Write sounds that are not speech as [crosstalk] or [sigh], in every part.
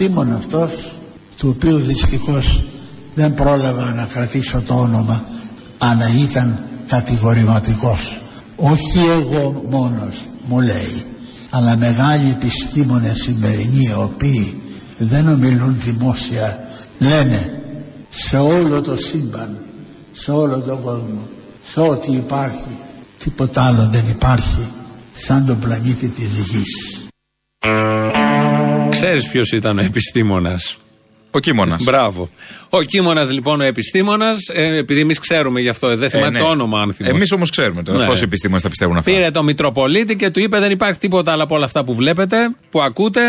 Ο επιστήμον αυτός του οποίου δυστυχώς δεν πρόλαβα να κρατήσω το όνομα αλλά ήταν κατηγορηματικός. Όχι εγώ μόνος μου λέει αλλά μεγάλοι επιστήμονες σημερινοί οι οποίοι δεν ομιλούν δημόσια λένε σε όλο το σύμπαν σε όλο τον κόσμο σε ό,τι υπάρχει τίποτα άλλο δεν υπάρχει σαν τον πλανήτη της γης Ξέρεις ποιος ήταν ο επιστήμονας; Ο Κίμωνας. Μπράβο. Ο Κίμωνας λοιπόν ο επιστήμονας, ε, επειδή εμείς ξέρουμε γι' αυτό, ε, δεν θυμάμαι το όνομα αν θυμάμαι. Εμείς όμως ξέρουμε τώρα. Ναι. Πόσοι επιστήμονες θα πιστεύουν αυτά. Πήρε το Μητροπολίτη και του είπε: Δεν υπάρχει τίποτα άλλο από όλα αυτά που βλέπετε, που ακούτε.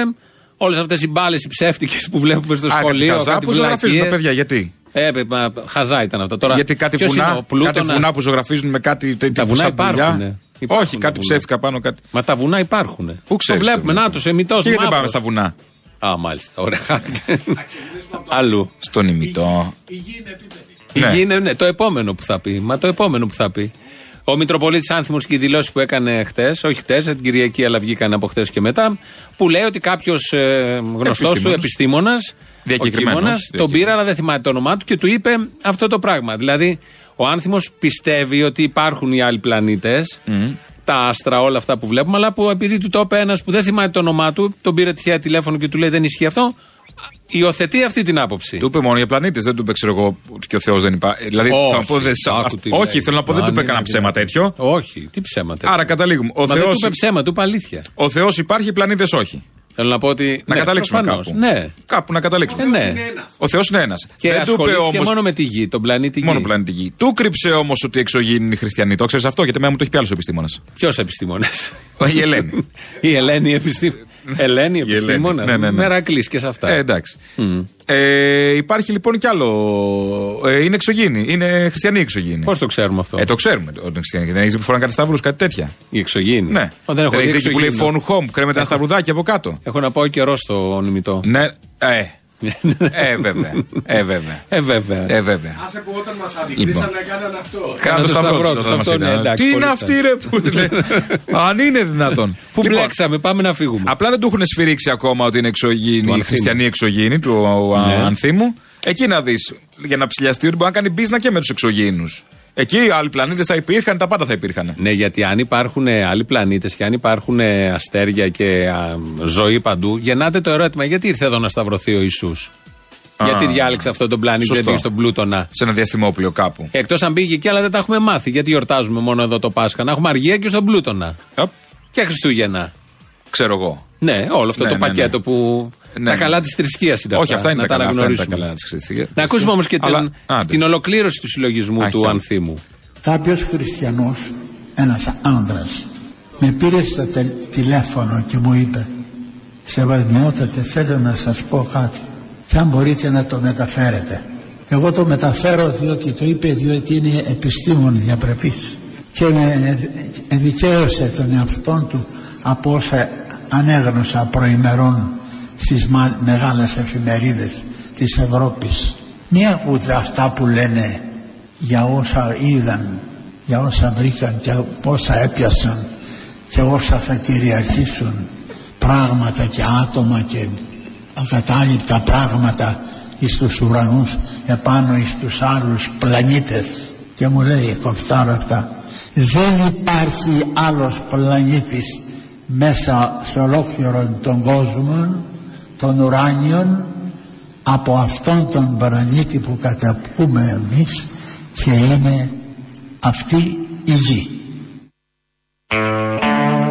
Όλες αυτές οι μπάλες, οι ψεύτικες που βλέπουμε στο Α, κάτι σχολείο. χαζά κάτι που ζωγραφίζουν τα βλακίες. παιδιά, γιατί; Ε, παι- μα, χαζά ήταν αυτά. Τώρα, γιατί κάτι ποιος είναι βουνά, ο Πλούτονας; κάτι βουνά που ζωγραφίζουν με κάτι τέτοιο βουνά σαν υπάρχουν, πουλιά. ναι. Υπάρχουν Όχι, τα κάτι βουνά. ψεύτικα πάνω. Κάτι. Μα τα βουνά υπάρχουν. Πού ξέρεις Το τα βλέπουμε. βουνά. Να το εμιτός Και γιατί πάμε στα βουνά; Α, μάλιστα. Ωραία. Αλλού. Στον ημιτό. Η Ναι. γη είναι ναι, το επόμενο που θα πει. Μα το επόμενο που θα πει. Ο Μητροπολίτης Άνθιμος και οι δηλώσεις που έκανε χτες, όχι χτες, την Κυριακή, αλλά βγήκαν από χτες και μετά, που λέει ότι κάποιος ε, γνωστός του Επιστήμονας. επιστήμονας, Διακεκριμένος. τον πήρε, αλλά δεν θυμάται το όνομά του και του είπε αυτό το πράγμα. Δηλαδή, ο Άνθιμος πιστεύει ότι υπάρχουν οι άλλοι πλανήτες, τα άστρα, όλα αυτά που βλέπουμε, αλλά που επειδή του το είπε ένας που δεν θυμάται το όνομά του, τον πήρε τυχαία τηλέφωνο και του λέει δεν ισχύει αυτό, υιοθετεί αυτή την άποψη. Του είπε μόνο για πλανήτες, δεν του είπε, ξέρω εγώ, ότι και ο Θεός δεν υπάρχει. Δηλαδή, Όχι, θα μου πω, δεν- άκου τι όχι, λέει. θέλω να πω, δεν Αν του είπε είναι κανένα ψέμα δυνατόν. τέτοιο. Όχι, τι ψέμα τέτοιο. Άρα καταλήγουμε. Ο Μα δεν Θεό του είπε ψέμα, του είπε αλήθεια. ο Θεός υπάρχει, οι πλανήτες όχι. Θέλω να πω ότι. Να ναι, καταλήξουμε προφανώς, κάπου. Ναι. Κάπου να καταλήξουμε. Ε, ναι. Ο Θεός είναι ένας. Και δεν του είπε ασχολήθηκε όμω. μόνο με τη γη, τον πλανήτη Γη. Μόνο πλανήτη Γη. Του κρύψε όμως ότι οι εξωγήινοι είναι οι χριστιανοί. Το ξέρεις αυτό, γιατί εμένα μου το έχει πει άλλος επιστήμονας. Ποιος επιστήμονας; Η Ελένη. [laughs] Η Ελένη επιστήμονα. Ελένη Ελένη. επιστήμονα. Ναι, ναι, ναι. Μερακλής και σε αυτά. Ε, εντάξει. Ε, υπάρχει λοιπόν κι άλλο. Ε, είναι εξωγήινοι. Είναι χριστιανοί εξωγήινοι. Πώς το ξέρουμε αυτό; Ε, το ξέρουμε ότι είναι χριστιανοί. Δεν έχει που φοράνε κάτι σταυρού, κάτι τέτοια. Η εξωγήινη. Ναι. Ω, δεν έχω δει έχεις δει εκεί που λέει εξωγήινο. phone home, κρέμεται ένα σταυρουδάκι από κάτω. Έχω να πάω καιρό στο νημητό. Ναι. Ε. ε, βέβαια. Ε, βέβαια. Ε, βέβαια. Ε, βέβαια. Άσε που όταν μας αντικρίσανε Λοιπόν. κάνανε αυτό. Κάνα το σταυρό τους τους, όταν μας αυτό, ναι, είδαν. εντάξει, Τι είναι πολύ αυτή ρε που είναι. [laughs] Αν είναι δυνατόν. Πού Λοιπόν, μπλέξαμε, πάμε να φύγουμε. Απλά δεν του έχουν σφυρίξει ακόμα ότι είναι Του εξωγήινοι, Ανθίμου. χριστιανοί εξωγήινοι του α, Ναι. Ανθίμου. Εκεί να δεις. Για να ψηλιαστεί ότι μπορεί να κάνει μπίζνα και με τους εξωγήινους. Εκεί οι άλλοι πλανήτες θα υπήρχαν, τα πάντα θα υπήρχαν. Ναι, γιατί αν υπάρχουν ε, άλλοι πλανήτες και αν υπάρχουν ε, αστέρια και α, ζωή παντού, γεννάται το ερώτημα γιατί ήρθε εδώ να σταυρωθεί ο Ιησούς; Γιατί διάλεξε αυτό τον πλανήτη, Σωστό. δεν πήγε στον Πλούτονα; Σε ένα διαστημόπλαιο κάπου. Εκτός αν πήγε εκεί, αλλά δεν τα έχουμε μάθει. Γιατί γιορτάζουμε μόνο εδώ το Πάσχα; Να έχουμε αργία και στον Πλούτονα. Οπ, Και Χριστούγεννα. ξέρω εγώ. Ναι, όλο αυτό Ναι, το ναι, πακέτο ναι. που. Ναι, τα ναι. καλά της θρησκείας είναι Όχι, αυτά είναι να τα καλά. Αυτά είναι τα αναγνωρίσουμε. καλά της Χριστίας. Να ακούσουμε όμως και Αλλά- την, άντε. την ολοκλήρωση του συλλογισμού Α, του έχει άλλο. Ανθίμου. Κάποιος χριστιανός, ένας άνδρας, με πήρες στο τε- τηλέφωνο και μου είπε «Σεβασμιότατε, θέλω να σας πω κάτι και αν μπορείτε να το μεταφέρετε». Εγώ το μεταφέρω διότι το είπε διότι είναι επιστήμον διαπρεπής και με δικαίωσε τον εαυτόν του από όσα ανέγνωσα προημερών στις μα- μεγάλες εφημερίδες της Ευρώπης. Μη ακούτε αυτά που λένε για όσα είδαν, για όσα βρήκαν και πόσα έπιασαν και όσα θα κυριαρχήσουν πράγματα και άτομα και ακατάληπτα πράγματα εις τους ουρανούς επάνω εις τους άλλους πλανήτες και μου λέει κοφτάρα αυτά δεν υπάρχει άλλος πλανήτης μέσα σε ολόκληρο τον κόσμο των ουράνιων από αυτόν τον πλανήτη που καταπούμε εμείς και είναι αυτή η γη.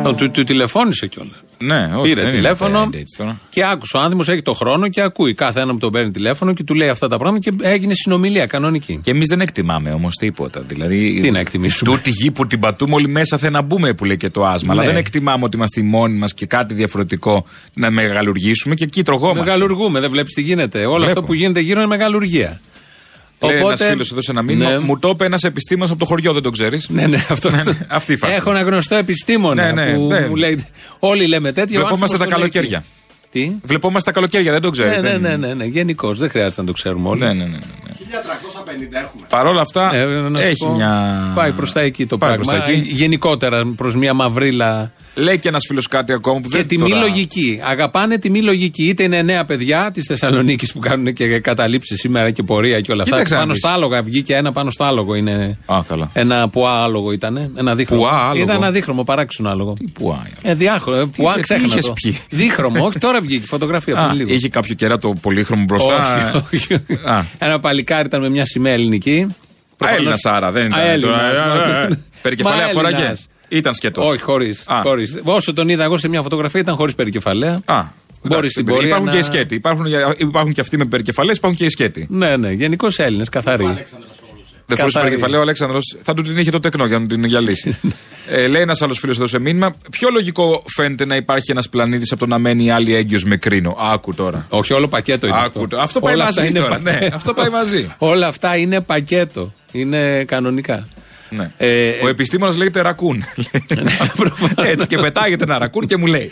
Του, του, του τηλεφώνησε κιόλας. Ναι, όχι. Πήρε δεν είναι τηλέφωνο απέναντι έτσι τώρα. και άκουσε. Ο άνθρωπο έχει το χρόνο και ακούει. Κάθε ένα που τον παίρνει τηλέφωνο και του λέει αυτά τα πράγματα και έγινε συνομιλία κανονική. Και εμείς δεν εκτιμάμε όμως τίποτα. Δηλαδή, Τι να εκτιμήσουμε; Τούτη γη που την πατούμε όλοι μέσα θέλει να μπούμε που λέει και το άσμα. Ναι. Αλλά δεν εκτιμάμε ότι είμαστε μόνοι μας και κάτι διαφορετικό να μεγαλουργήσουμε και εκεί τρογόμαστε. Μεγαλουργούμε, δεν βλέπεις τι γίνεται. Όλο Βλέπω. αυτό που γίνεται γύρω είναι μεγαλουργία. Λέει ένας φίλος εδώ σε ένα μήνυμα. Ναι. Μου το είπε ένας επιστήμονας από το χωριό, δεν τον ξέρεις. Ναι, ναι, αυτό. Ναι, ναι, αυτή η φάση. Έχω ένα γνωστό επιστήμονα Ναι, ναι, που ναι. μου λέει. Όλοι λέμε τέτοιο. ο Βλεπόμαστε άνθρωπος τα το λέει καλοκαίρια. εκεί. Τι; Βλεπόμαστε τα καλοκαίρια, δεν τον ξέρει. Ναι, ναι, ναι, ναι, ναι. γενικώς. Δεν χρειάζεται να το ξέρουμε όλοι. ναι, ναι, ναι, ναι. 1350 έχουμε. Παρ' όλα αυτά Ε, να σου έχει πω, μια. Πάει προς τα εκεί το Πάει πράγμα. προς τα εκεί. Γενικότερα προς μια μαυρίλα Λέει και ένας φίλος κάτι ακόμα που Και δεν τη τώρα- μη λογική. Αγαπάνε τη μη λογική. Είτε είναι νέα παιδιά της Θεσσαλονίκης που κάνουν και καταλήψεις σήμερα και πορεία και όλα αυτά. Κοίταξε να Πάνω δεις. στα άλογα βγήκε ένα πάνω στο άλογο. Είναι Α, καλά. ένα πουά άλογο ήταν. Ένα δίχρωμο. Πουά άλογο. Ήταν ένα δίχρωμο παράξενο άλογο. Τι που άια. Ε, διάχρο, ε, πουά τι ξέχανα είχες το. πιει; Δίχρωμο, όχι τώρα βγήκε η φωτογραφία Α, πριν λίγο. είχε κάποιο κεράτο πολύχρωμο μπροστά. Όχι, όχι. Α. Ένα παλικάρι ήταν με μια σημαία ελληνική. Α, Έλληνας άρα, δεν ήταν. Α, Έλληνας, τώρα, ε, ε, ε, όχι. [laughs] Περικεφαλαία Μα φοράγε. Έλληνας. Ήταν σκέτος. Όχι, χωρίς. Α. Όσο τον είδα εγώ σε μια φωτογραφία ήταν χωρίς περικεφαλαία. Α, Μπορεί εντάξει, στην πορεία υπάρχουν να- και οι σκέτοι. Υπάρχουν, υπάρχουν και αυτοί με περικεφαλές, υπάρχουν και οι σκέτοι. Ναι, ναι, γενικώς Έλληνες, καθαροί. Δεν φορούσε Καθαρή. περικεφαλαίο ο Αλέξανδρος, θα του την είχε το τεκνό για να την γυαλίσει. ε, λέει ένας άλλος φίλος εδώ σε μήνυμα, Ποιο λογικό φαίνεται να υπάρχει ένας πλανήτης από το να μένει η άλλη έγκυος με κρίνο. Άκου τώρα. Όχι, όλο πακέτο είναι Άκου αυτό. το. Αυτό πάει Όλα μαζί αυτά είναι τώρα, πακέτο. ναι, αυτό πάει μαζί. [laughs] Όλα αυτά είναι πακέτο. Είναι κανονικά. Ναι. Ε, ο επιστήμονας λέγεται ρακούν. [laughs] προφανώς. Έτσι και πετάγεται ένα ρακούν και μου λέει.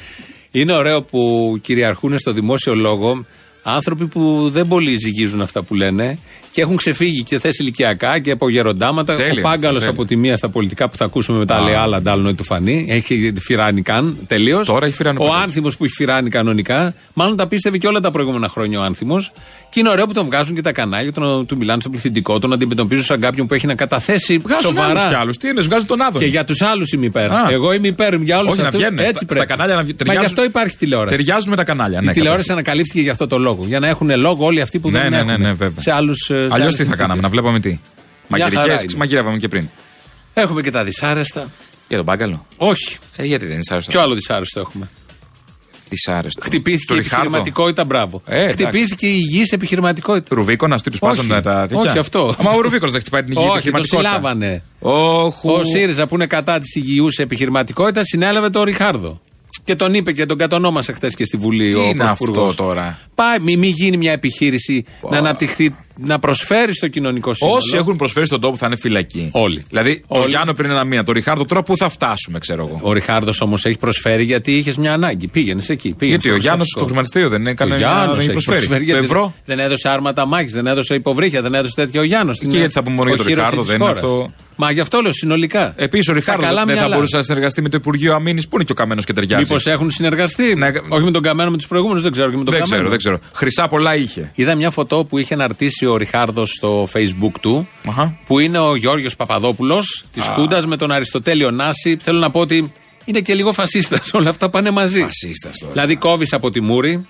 Είναι ωραίο που κυριαρχούν στο δημόσιο λόγο άνθρωποι που δεν πολύ ζυγίζουν αυτά που λένε και έχουν ξεφύγει και θε ηλικιακά και από γεροντάματα. Τέλεια, ο Πάγκαλος τέλεια. από τη μία στα πολιτικά που θα ακούσουμε μετά Α. λέει άλλα αντάλλον του φανεί. Έχει φυράνει καν τελείως. Τώρα έχει φυράνει Ο πολύ. άνθιμο που έχει φυράνει κανονικά. Μάλλον τα πίστευε και όλα τα προηγούμενα χρόνια ο άνθιμο. Και είναι ωραίο που τον βγάζουν και τα κανάλια, τον, του μιλάνε στο πληθυντικό, τον αντιμετωπίζουν σαν κάποιον που έχει να καταθέσει Βγάζουν άλλους κι σοβαρά. άλλους. Τι είναι, βγάζουν τον Άδωνη. Και για τους άλλους είμαι υπέρ. Α. Εγώ είμαι υπέρ για όλους Όχι, να αυτούς. βγαίνουν. Έτσι Στα- πρέπει. στα κανάλια να βγει- Μα γι' ταιριάζουν- αυτό υπάρχει τηλεόραση. Ταιριάζουν με τα κανάλια. Η Ναι, τηλεόραση ανακαλύφθηκε για αυτό το λόγο. Για να έχουν λόγο όλοι αυτοί που Ναι, δεν ναι, ναι, έχουν. ναι, βέβαια. σε άλλους. Αλλιώς τι θα κάναμε, να βλέπαμε τι; χαρά Μαγειρικές, είναι. μαγειρεύαμε και πριν. Έχουμε και τα δυσάρεστα. Για τον μπάγκαλο; Όχι. Ε, γιατί δεν είναι άρεστο. Ποιο άλλο δυσάρεστο έχουμε; Δυσάρεστο. Χτυπήθηκε Το η Ριχάρδο. επιχειρηματικότητα, μπράβο. Ε, εντάξει. Χτυπήθηκε η υγιής επιχειρηματικότητα. Ρουβίκονας, τι τους Όχι. πάσανε τα τέτοια. Όχι, αυτό. Μα ο Ρουβίκονας δεν χτυπάει την υγιή Όχι, το επιχειρηματικότητα. συλλάβανε. Όχου. Ο ΣΥΡΙΖΑ που είναι κατά της υγιούς επιχειρηματικότητας συνέλαβε τον Ριχάρδο. Και τον είπε και τον κατονόμασε χθες και στη Βουλή Τι ο είναι Πρωθυπουργός. αυτό τώρα; Πάει, μη, μη γίνει μια επιχείρηση να αναπτυχθεί, να προσφέρει στο κοινωνικό σύνολο. Όσοι έχουν προσφέρει στον τόπο θα είναι φυλακοί. Όλοι. Δηλαδή, το Όλοι. Γιάννο πριν ένα μήνα, το Ριχάρδο τώρα πού θα φτάσουμε, ξέρω εγώ. Ο Ριχάρδος όμως έχει προσφέρει γιατί είχες μια ανάγκη. Πήγαινες εκεί. Πήγαινες Γιατί ο στο Γιάννος Ρουσαφικό. στο χρηματιστήριο δεν έκανε Ο Γιάννος να έχει έχει προσφέρει. Το γιατί ευρώ. Δεν έδωσε άρματα μάχης, δεν έδωσε υποβρύχια, δεν έδωσε τέτοιο ο Γιάννος. Και γιατί θα πούμε μόνο για τον Ριχάρδο, δεν είναι αυτό. Μα γι' αυτό λέω συνολικά. Επίσης, ο Τα Ριχάρδο καλά δεν θα μυαλά. μπορούσε να συνεργαστεί με το Υπουργείο Αμήνης που είναι και ο καμένος και ταιριάζει; Μήπως έχουν συνεργαστεί; Ναι, Όχι με τον Καμένο, με τους προηγούμενους, δεν ξέρω. Και με τον Δεν Καμένο. ξέρω, δεν ξέρω. Χρυσά πολλά είχε. Είδα μια φωτό που είχε αναρτήσει ο Ριχάρδος στο facebook του. Αχα. Που είναι ο Γιώργος Παπαδόπουλος της Χούντας με τον Αριστοτέλειο Νάση. Θέλω να πω ότι είναι και λίγο φασίστας. Όλα αυτά πάνε μαζί. Φασίστας τώρα. Δηλαδή κόβεις από τη μούρη,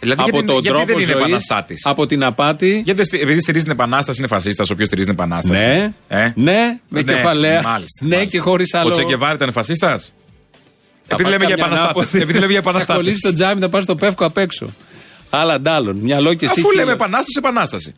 Δηλαδή, από γιατί, τον γιατί τρόπο δεν είναι ζωής, επαναστάτης; από την απάτη. Γιατί στι- επειδή στηρίζει την επανάσταση, είναι φασίστας, ο οποίο στηρίζει την επανάσταση. Ναι, Ε; ναι, με Ναι, κεφαλαία. μάλιστα, ναι, μάλιστα. και χωρίς άλλο. Ο Τσεκεβάρη ήταν φασίστας; Θα Επειδή πας λέμε για καμιά επαναστάτες. ανάποδη. Επειδή λέμε για Θα επαναστάτες. κολλήσεις το τζάμι, θα πας στο πεύκο απ' έξω. Άλλα ντάλλον. Μυαλό και εσύ. Αφού λέμε χίλιο. επανάσταση, επανάσταση.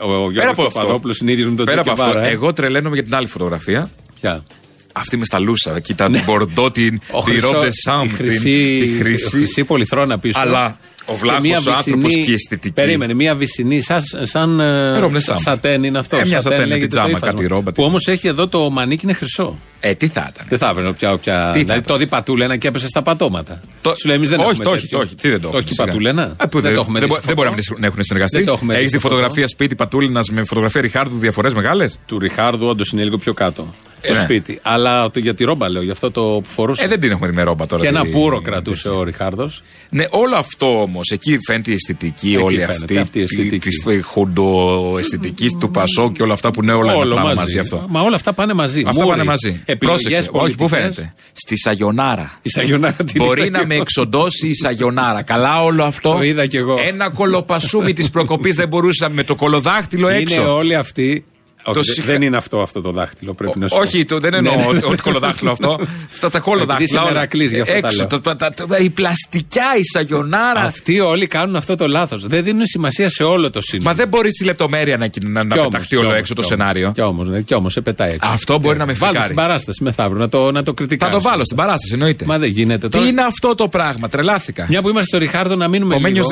Ο, ο Πέρα Γιώργος από αυτό. Παπαδόπουλος είναι ίδιος με τον Πέρα από αυτό, Τσεκεβάρα, ε. εγώ τρελαίνομαι για την άλλη φωτογραφία. Ποια; Αυτή με στα λούσα. Κοίτα την Μπορντό, την Ναι. Ο τη χρυσό- Ρόντε η Σάμ, την- χρυσή, τη χρυσή. χρυσή πολυθρόνα πίσω. Αλλά ο Και βλάχος μία ο άνθρωπος βυσσινή- και η αισθητική. Περίμενε, μία βυσσινή, σαν, σαν ε, Ρόμπλε σα- Σάμ. σατέν είναι αυτός. Ε, μια σατέν σατέν, λέγεται πιτζάμα, το ύφασμα. κάτι ρόμπα, Που τι- όμως έχει εδώ το μανίκι είναι χρυσό. Ε, τι θα ήταν. Δεν θα έπαιρνε πια όποια. Τι θα Δηλαδή ήταν. το δει πατούλενα και έπεσε στα πατώματα. Σου λέει εμείς δεν όχι, έχουμε. το όχι, τέτοιο. το όχι. Τι δεν το Όχι έχουμε, σιγά. πατούλενα. Α, που δεν δεν, το έχουμε δεν, δει μπο- στη δεν μπορεί φωτό. να μην έχουν συνεργαστεί. Δεν το έχουμε δει Έχεις στη τη φωτό. φωτογραφία σπίτι Πατούλινα με φωτογραφία Ριχάρδου διαφορές μεγάλες; Του Ριχάρδου όντως είναι λίγο πιο κάτω. Ε, Το ναι. σπίτι. Αλλά το, για τη ρόμπα λέω, για αυτό το που φορούσε. Ε, δεν την έχουμε δει με ρόμπα τώρα. και ένα τη- πουρο κρατούσε ο Ριχάρδος. Ναι, όλο αυτό όμως, εκεί φαίνεται η αισθητική Εκεί όλη φαίνεται αυτή. αυτή η αισθητική. Της χοντοαισθητική του Πασό και όλα αυτά που είναι όλα ένα Όλο πράγμα μαζί. μαζί αυτό. Μα όλα αυτά πάνε μαζί. Αυτά Μούρι, πάνε μαζί. επιλογές Πρόσεξε. Όχι, πού πολιτικές. φαίνεται. Στη Σαγιονάρα. Η Σαγιονάρα την Μπορεί είδα να κι με εγώ. εξοντώσει η Σαγιονάρα. Καλά όλο αυτό. Το είδα κι εγώ. Ένα κολοπασούμι της προκοπής δεν μπορούσα με το κολοδάχτυλο Είναι έξω. όλοι αυτοί. Όχι, Το δεν- συγχα- Δεν είναι αυτό αυτό το δάχτυλο, πρέπει να σου πω. Όχι, το, δεν Ναι, εννοώ ναι. ότι κολοδάχτυλο αυτό. [laughs] Αυτά τα Επειδή κολοδάχτυλα. είσαι όλα. μερακλής, γι' αυτό τα Έξω. λέω. το- το- τα- τα- Η πλαστικιά, η Σαγιονάρα. Αυτοί όλοι κάνουν αυτό το λάθος. Δεν δίνουν σημασία σε όλο το σύνολο. Μα δεν μπορείς στη λεπτομέρεια να, να, να Κι όμως, πεταχτεί κι όλο όμως, έξω το κι όμως. σενάριο. Κι όμως, ναι, κι όμως, σε πετάει έξω. Αυτό μπορεί να με Βάλτε φρικάρει. στην παράσταση μεθαύριο να το, να το Θα κριτικάρεις. το βάλω στην παράσταση, εννοείται. Μα δεν γίνεται Τι τώρα. είναι αυτό το πράγμα, τρελάθηκα. Μια που είμαστε στο Ριχάρδο να μείνουμε Ο λίγο.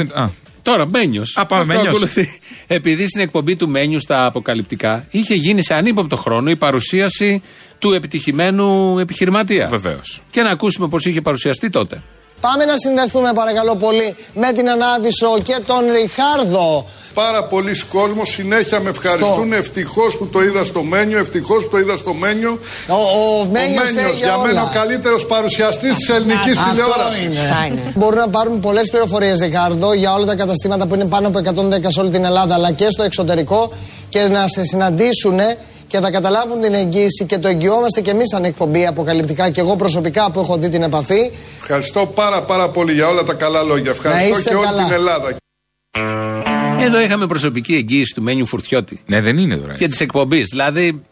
Μένιος δεν- α. Τώρα, Μένιος. Α, πάμε, Μένιος. Επειδή στην εκπομπή του Μένιου στα αποκαλυπτικά είχε γίνει σε ανύποπτο χρόνο η παρουσίαση του επιτυχημένου επιχειρηματία. Βεβαίως. Και να ακούσουμε πώς είχε παρουσιαστεί τότε. Πάμε να συνδεθούμε παρακαλώ πολύ με την Ανάβησο και τον Ριχάρδο. Πάρα πολλοί κόσμος συνέχεια με ευχαριστούν. Ευτυχώς που το είδα στο μένιο, ευτυχώς που το είδα στο μένιο. Ο, ο Μένιος ο θέλει Μένιος, για όλα. μένα ο καλύτερος παρουσιαστής της ελληνικής Αυτό τηλεόρασης. είναι. Μπορούν να πάρουν πολλές πληροφορίες, Ρικάρδο, για όλα τα καταστήματα που είναι πάνω από 110 σε όλη την Ελλάδα αλλά και στο εξωτερικό και να σε συναντήσουν και θα καταλάβουν την εγγύηση και το εγγυόμαστε και εμείς σαν εκπομπή αποκαλυπτικά και εγώ προσωπικά που έχω δει την επαφή. Ευχαριστώ πάρα πάρα πολύ για όλα τα καλά λόγια. Ευχαριστώ είσαι και όλη καλά. την Ελλάδα. Εδώ είχαμε προσωπική εγγύηση του Μένιου Φουρτιώτη Ναι, δεν είναι τώρα. και της εκπομπής. Δηλαδή,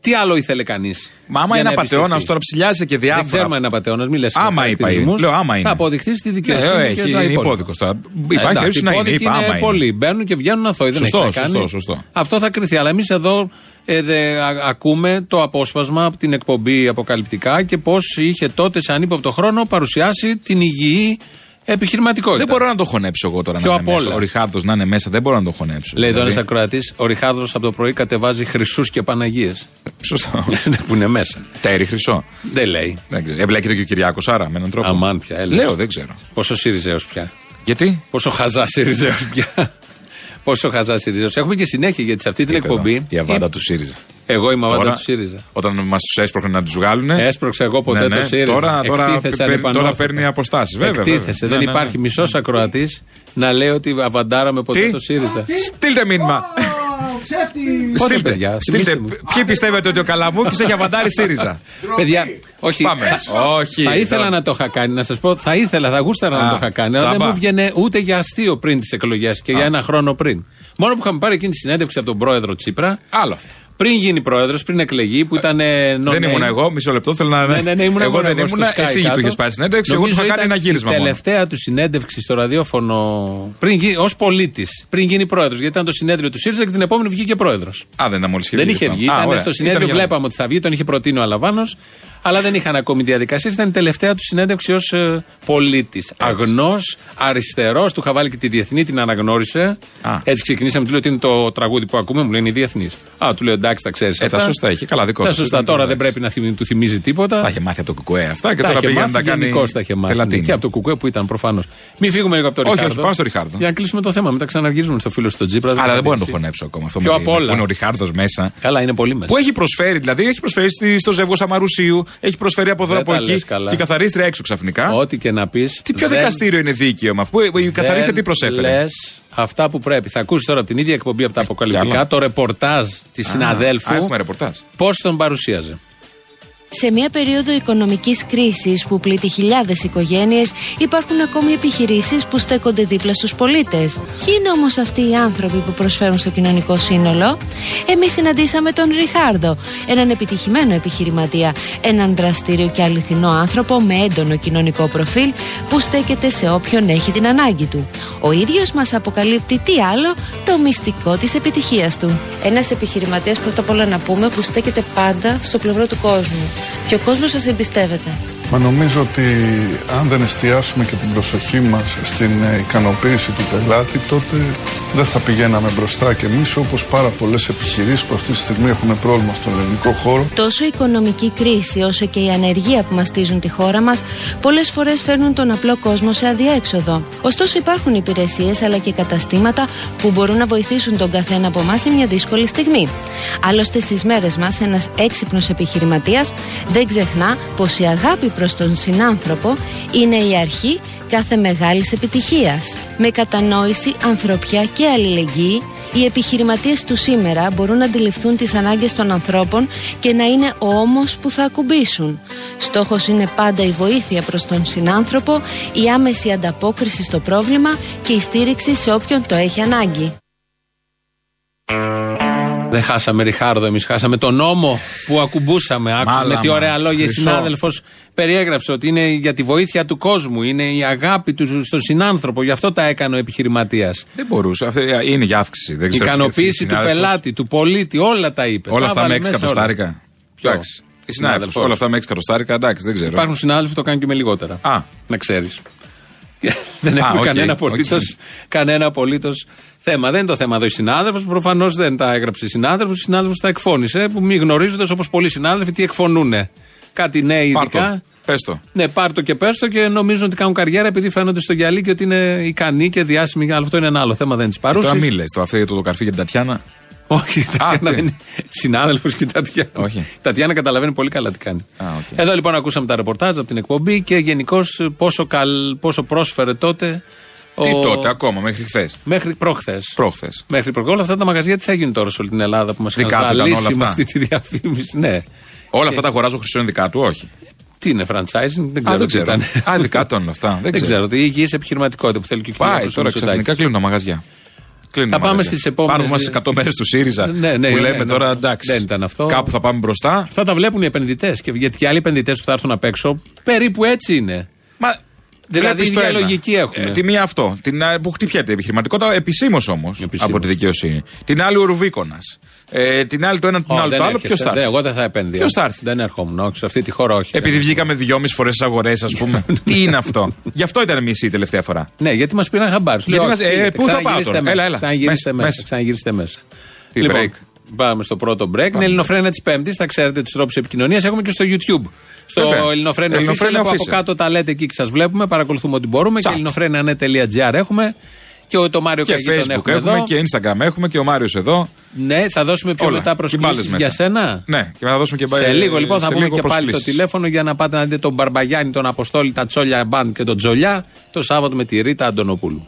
τι άλλο ήθελε κανείς. Μα άμα είναι απαταιώνας, τώρα ψηλιάζει και διάφορα. Δεν ξέρουμε αν είναι απαταιώνας, μην λες. Άμα είπα είναι. Λέω άμα είναι. Θα αποδειχθείς στη Ναι, δικαιοσύνη. έχει, και τα είναι υπόλοιπα. υπόδικος τώρα. Υπάρχει Εντάξει, περίπτωση να είναι, υπόδικοι είπα, άμα είναι. πολλοί. Μπαίνουν και βγαίνουν αθώοι. Δεν Σωστό, έχει να κάνει. σωστό, σωστό. Αυτό θα κρυθεί. Αλλά εμείς εδώ ε, δε, α- ακούμε το απόσπασμα από την εκπομπή Αποκαλυπτικά και πώς είχε τότε σε ανύποπτο χρόνο παρουσιάσει την υγιή επιχειρηματικότητα. Δεν μπορώ να το χωνέψω εγώ τώρα Πιο να είναι απ' μέσα. όλα. Ο Ριχάρδος να είναι μέσα, δεν μπορώ να το χωνέψω. Λέει εδώ Δηλαδή, ένας ακροατής, ο Ριχάρδος από το πρωί κατεβάζει χρυσούς και Παναγίες. Σωστό. [laughs] που είναι μέσα. Τέρι χρυσό. Δεν λέει. Δεν ξέρω. Εμπλέκεται και ο Κυριάκος άρα με έναν τρόπο. Αμάν πια, έλεος. Λέω, δεν ξέρω. Πόσο Σιριζέος πια. Γιατί; Πόσο χαζά Σιριζέος πια. Πόσο χαζά Σιριζέο. Έχουμε και συνέχεια γιατί σε αυτή την Είπε εδώ, εκπομπή. Η αβάντα του ΣΥΡΙΖΑ. Εγώ είμαι αβάντα Τώρα, του ΣΥΡΙΖΑ. Όταν μας τους έσπροχνε να τους βγάλουν. Έσπρωξα εγώ ποτέ το ΣΥΡΙΖΑ. Τώρα, τώρα, Εκτίθεσε παίρνει- ανεπανόρθωτα. τώρα παίρνει αποστάσεις. Βέβαια. Εκτίθεσε. βέβαια. Δεν Ναι, ναι, ναι. υπάρχει μισός ακροατής να λέει ότι αβαντάραμε ποτέ Τι; το ΣΥΡΙΖΑ. Στείλτε μήνυμα. Πότε, Στείλτε. παιδιά, Στείλτε. θυμίστε μου. Ποιοι πιστεύετε ότι ο Καλαμούκης έχει αβαντάρει ΣΥΡΙΖΑ; Παιδιά, όχι. Πάμε. Θα, Όχι, θα ήθελα θα- να το είχα κάνει, να σας πω. Θα ήθελα, θα γούσταρα να Α, το είχα κάνει. Αλλά δεν τσάμπα. μου βγαινε ούτε για αστείο πριν τις εκλογές και για ένα χρόνο πριν. Μόνο που είχαμε πάρει εκείνη τη συνέντευξη από τον πρόεδρο Τσίπρα. Άλλο αυτό. Πριν γίνει πρόεδρος, πριν εκλεγεί, που ήταν. ε, no Δεν name. ήμουν εγώ, μισό λεπτό. Θέλω να. Ναι, ναι, ναι, ήμουν εγώ μόνο δεν εγώ στο ήμουν. Sky Εσύ κάτω. του είχε πάρει συνέντευξη. Εγώ του Νομίζω είχα κάνει ήταν ένα γύρισμα. Η μόνο. τελευταία του συνέντευξη στο ραδιόφωνο. Ω πολίτης. Πριν γίνει πρόεδρος. Γιατί ήταν το συνέδριο του ΣΥΡΙΖΑ και την επόμενη βγήκε πρόεδρος. Α, δεν ήταν μόλις Δεν είχε βγει. Ήταν στο συνέδριο, βλέπαμε ότι θα βγει, τον είχε προτείνει ο Αλαβάνος. Αλλά δεν είχαν ακόμη διαδικασίες. Ήταν η τελευταία τους συνέντευξη ως ε, πολίτης. Αγνός, αριστερός. Του είχα βάλει και τη διεθνή, την αναγνώρισε. Α. Έτσι ξεκινήσαμε. Του λέω ότι είναι το τραγούδι που ακούμε, μου λένε οι διεθνεί. Α, του λέω εντάξει, τα ξέρεις. Ε, τα σωστά είχε. Καλά, δικό Τα σου. σωστά. Δεν Τώρα το δεν πρέπει να θυμι- του θυμίζει τίποτα. Τα είχε μάθει από το κουκουέ αυτά και Τα τώρα είχε πήγε να μάθει, τα κάνει. γενικώς τα είχε μάθει. πελατίνη. Και από το κουκουέ που ήταν προφανώς. Μην φύγουμε λίγο από το Όχι, Ριχάρδο. όχι, πάμε στο Ριχάρδο. Για να κλείσουμε το θέμα, μετά ξαναργίζουμε στο φίλο στον Τζίπρα. Αλλά δεν μπορώ να το απαντήσει. φωνέψω ακόμα αυτό. Πιο με- απ' όλα. Που είναι ο Ριχάρδος μέσα. Καλά, είναι πολύ μέσα. Που έχει προσφέρει, δηλαδή έχει προσφέρει στη- στο ζεύγος Αμαρουσίου, έχει προσφέρει από εδώ Δεν από τα εκεί. λες καλά. Και η καθαρίστρια έξω ξαφνικά. Ό,τι και να πεις. Τι πιο δικαστήριο είναι δίκαιο με αυτό; Που η καθαρίστρια τι προσέφερε; Λες αυτά που πρέπει. Θα ακούσεις τώρα από την ίδια εκπομπή από τα άλλα. αποκαλυπτικά το ρεπορτάζ της Α, συναδέλφου. έχουμε ρεπορτάζ. Πώς τον παρουσίαζε; Σε μια περίοδο οικονομικής κρίσης που πλήττει χιλιάδες οικογένειες υπάρχουν ακόμη επιχειρήσεις που στέκονται δίπλα στους πολίτες. Ποιοι είναι όμως αυτοί οι άνθρωποι που προσφέρουν στο κοινωνικό σύνολο; Εμείς συναντήσαμε τον Ριχάρδο, έναν επιτυχημένο επιχειρηματία, έναν δραστήριο και αληθινό άνθρωπο με έντονο κοινωνικό προφίλ που στέκεται σε όποιον έχει την ανάγκη του. Ο ίδιος μας αποκαλύπτει τι άλλο, το μυστικό της επιτυχίας του. Ένας επιχειρηματίας πρώτα απ' όλα να πούμε που στέκεται πάντα στο πλευρό του κόσμου. Και ο κόσμος σας εμπιστεύεται. Μα νομίζω ότι αν δεν εστιάσουμε και την προσοχή μας στην ε, ικανοποίηση του πελάτη, τότε δεν θα πηγαίναμε μπροστά και εμείς όπως πάρα πολλές επιχειρήσεις που αυτή τη στιγμή έχουν πρόβλημα στον ελληνικό χώρο. Τόσο η οικονομική κρίση όσο και η ανεργία που μαστίζουν τη χώρα μας πολλές φορές φέρνουν τον απλό κόσμο σε αδιέξοδο. Ωστόσο υπάρχουν υπηρεσίες αλλά και καταστήματα που μπορούν να βοηθήσουν τον καθένα από εμάς σε μια δύσκολη στιγμή. Άλλωστε στις μέρες μας ένας έξυπνος επιχειρηματίας δεν ξεχνά πως η αγάπη προς τον συνάνθρωπο είναι η αρχή κάθε μεγάλης επιτυχίας. Με κατανόηση, ανθρωπιά και αλληλεγγύη οι επιχειρηματίες του σήμερα μπορούν να αντιληφθούν τις ανάγκες των ανθρώπων και να είναι ο ώμος που θα ακουμπήσουν. Στόχος είναι πάντα η βοήθεια προς τον συνάνθρωπο, η άμεση ανταπόκριση στο πρόβλημα και η στήριξη σε όποιον το έχει ανάγκη. Δεν χάσαμε Ριχάρδο, εμείς χάσαμε τον νόμο που ακουμπούσαμε. Άκουσαμε Μάλαμα, τι ωραία λόγια. Η χρυσό. συνάδελφος περιέγραψε ότι είναι για τη βοήθεια του κόσμου, είναι η αγάπη του στον συνάνθρωπο. Γι' αυτό τα έκανε ο επιχειρηματίας. Δεν μπορούσε. αυτή Είναι για αύξηση. Δεν Η ξέρω ικανοποίηση τι- του συνάδελφος. πελάτη, του πολίτη, όλα τα είπε. Όλα Τα αυτά με βάλε 6 μέσα όλα. εκατοστάρικα. Ποιο; Εντάξει. Η συνάδελφος, Συνάδελφος. Όλα αυτά με 6 εκατοστάρικα, εντάξει, δεν ξέρω. Υπάρχουν συνάδελφοι που το κάνουν και με λιγότερα. Α. Να ξέρεις. [laughs] δεν έχουμε οκ, κανένα οκ. απολύτως κανένα απολύτως θέμα. Δεν είναι το θέμα εδώ η συνάδελφο. Προφανώς δεν τα έγραψε η συνάδελφος. Η συνάδελφο τα εκφώνησε. Που μη γνωρίζοντας όπως πολλοί συνάδελφοι τι εκφωνούν. Κάτι νέοι Πάρ' ειδικά. Πες το. Ναι, πάρ το και πες το και νομίζουν ότι κάνουν καριέρα επειδή φαίνονται στο γυαλί και ότι είναι ικανοί και διάσημοι. Αλλά αυτό είναι ένα άλλο θέμα, δεν είναι της Ε, Τώρα παρούσης. μη λες το αυτό για το, το καρφί και την Τατιάνα. Όχι, η Τατιάνα τι. δεν είναι συνάδελφος και η Τατιάνα. Όχι. Η Τατιάνα καταλαβαίνει πολύ καλά τι κάνει. Α, οκ. Εδώ λοιπόν ακούσαμε τα ρεπορτάζ από την εκπομπή και γενικώς πόσο, καλ, πόσο πρόσφερε τότε. Τι ο- τότε, ακόμα, μέχρι χθες. Μέχρι προχθέ. Προχθέ. Μέχρι προχθέ. Όλα αυτά τα μαγαζιά τι θα γίνουν τώρα σε όλη την Ελλάδα που μας Δικά είχαν του ήταν όλα ζαλίσει με αυτά. αυτή τη διαφήμιση; Ναι. Όλα αυτά τα αγοράζει ο Χρυσό δικά του, όχι. Τι είναι franchising, δεν ξέρω Α, δεν τι ξέρω. ήταν. Α, δικά του είναι αυτά. Δεν Δεν ξέρω. Τι υγιής επιχειρηματικότητα που θέλει και ο Πάει Κυριάκος τώρα Μητσοτάκης. ξαφνικά κλείνουν τα μαγαζιά. Κλείνουν Θα τα πάμε μαγαζιά. στις επόμενες- Πάνω μας 100 μέρες του ΣΥΡΙΖΑ. Ναι, ναι, που ναι, λέμε ναι. τώρα εντάξει. Δεν ήταν αυτό. Κάπου θα πάμε μπροστά. Αυτά τα βλέπουν οι επενδυτές. Γιατί και άλλοι επενδυτές που θα έρθουν απ' έξω περίπου έτσι είναι. Μα Δηλαδή, βλέπεις το ίδια ένα. λογική έχουν. Ε, τη μία αυτό. Την άλλη που χτυπιέται η επιχειρηματικότητα επισήμως όμως Επισήμως. από τη δικαιοσύνη. Την άλλη ο Ρουβίκονας. Ε, την άλλη το ένα, την Ω, άλλη δεν το άλλο. έρχεσαι. Ποιος θα Δεν, έρθει; Εγώ δεν θα επένδυα. Ποιος θα έρθει; Δεν ερχόμουν. Όχι, σε αυτή τη χώρα όχι. Επειδή βγήκαμε δυόμιση φορές στις αγορές, ας πούμε. [laughs] Τι είναι αυτό; Γι' αυτό ήταν μισή η τελευταία φορά. Ναι, γιατί μας πήραν χαμπάρι. Γιατί μας- ε, πού θα πάω τώρα; Έλα, έλα. Ξαναγυρίστε Μέσα, μέσα. μέσα. Ξαναγυρίστε μέσα. Τι Λοιπόν, break. Πάμε στο πρώτο break. Είναι Ελληνοφρένια της Πέμπτης. Θα ξέρετε του τρόπους επικοινωνίας. Έχουμε και στο YouTube. Στο Βέβαια. Ελληνοφρένια Official Ελληνοφρένια που από Official. κάτω τα λέτε εκεί και σας βλέπουμε. Παρακολουθούμε ό,τι μπορούμε. Τσακ. Και ελληνοφρένια.net.gr έχουμε. Και ο, το Μάριο Και Καγί τον Facebook έχουμε, έχουμε εδώ. και Instagram έχουμε και ο Μάριος εδώ. Ναι, θα δώσουμε πιο Όλα. μετά Και μπάλες προσκλήσεις μέσα. για σένα. Ναι, και θα δώσουμε και Σε ε, λίγο λοιπόν θα σε πούμε λίγο και πάλι το προσκλήσεις. τηλέφωνο για να πάτε να δείτε τον Μπαρμπαγιάννη, τον Αποστόλη, τα Τσόλια Μπαντ και τον Τζολιά το Σάββατο με τη Ρίτα Αντωνοπούλου.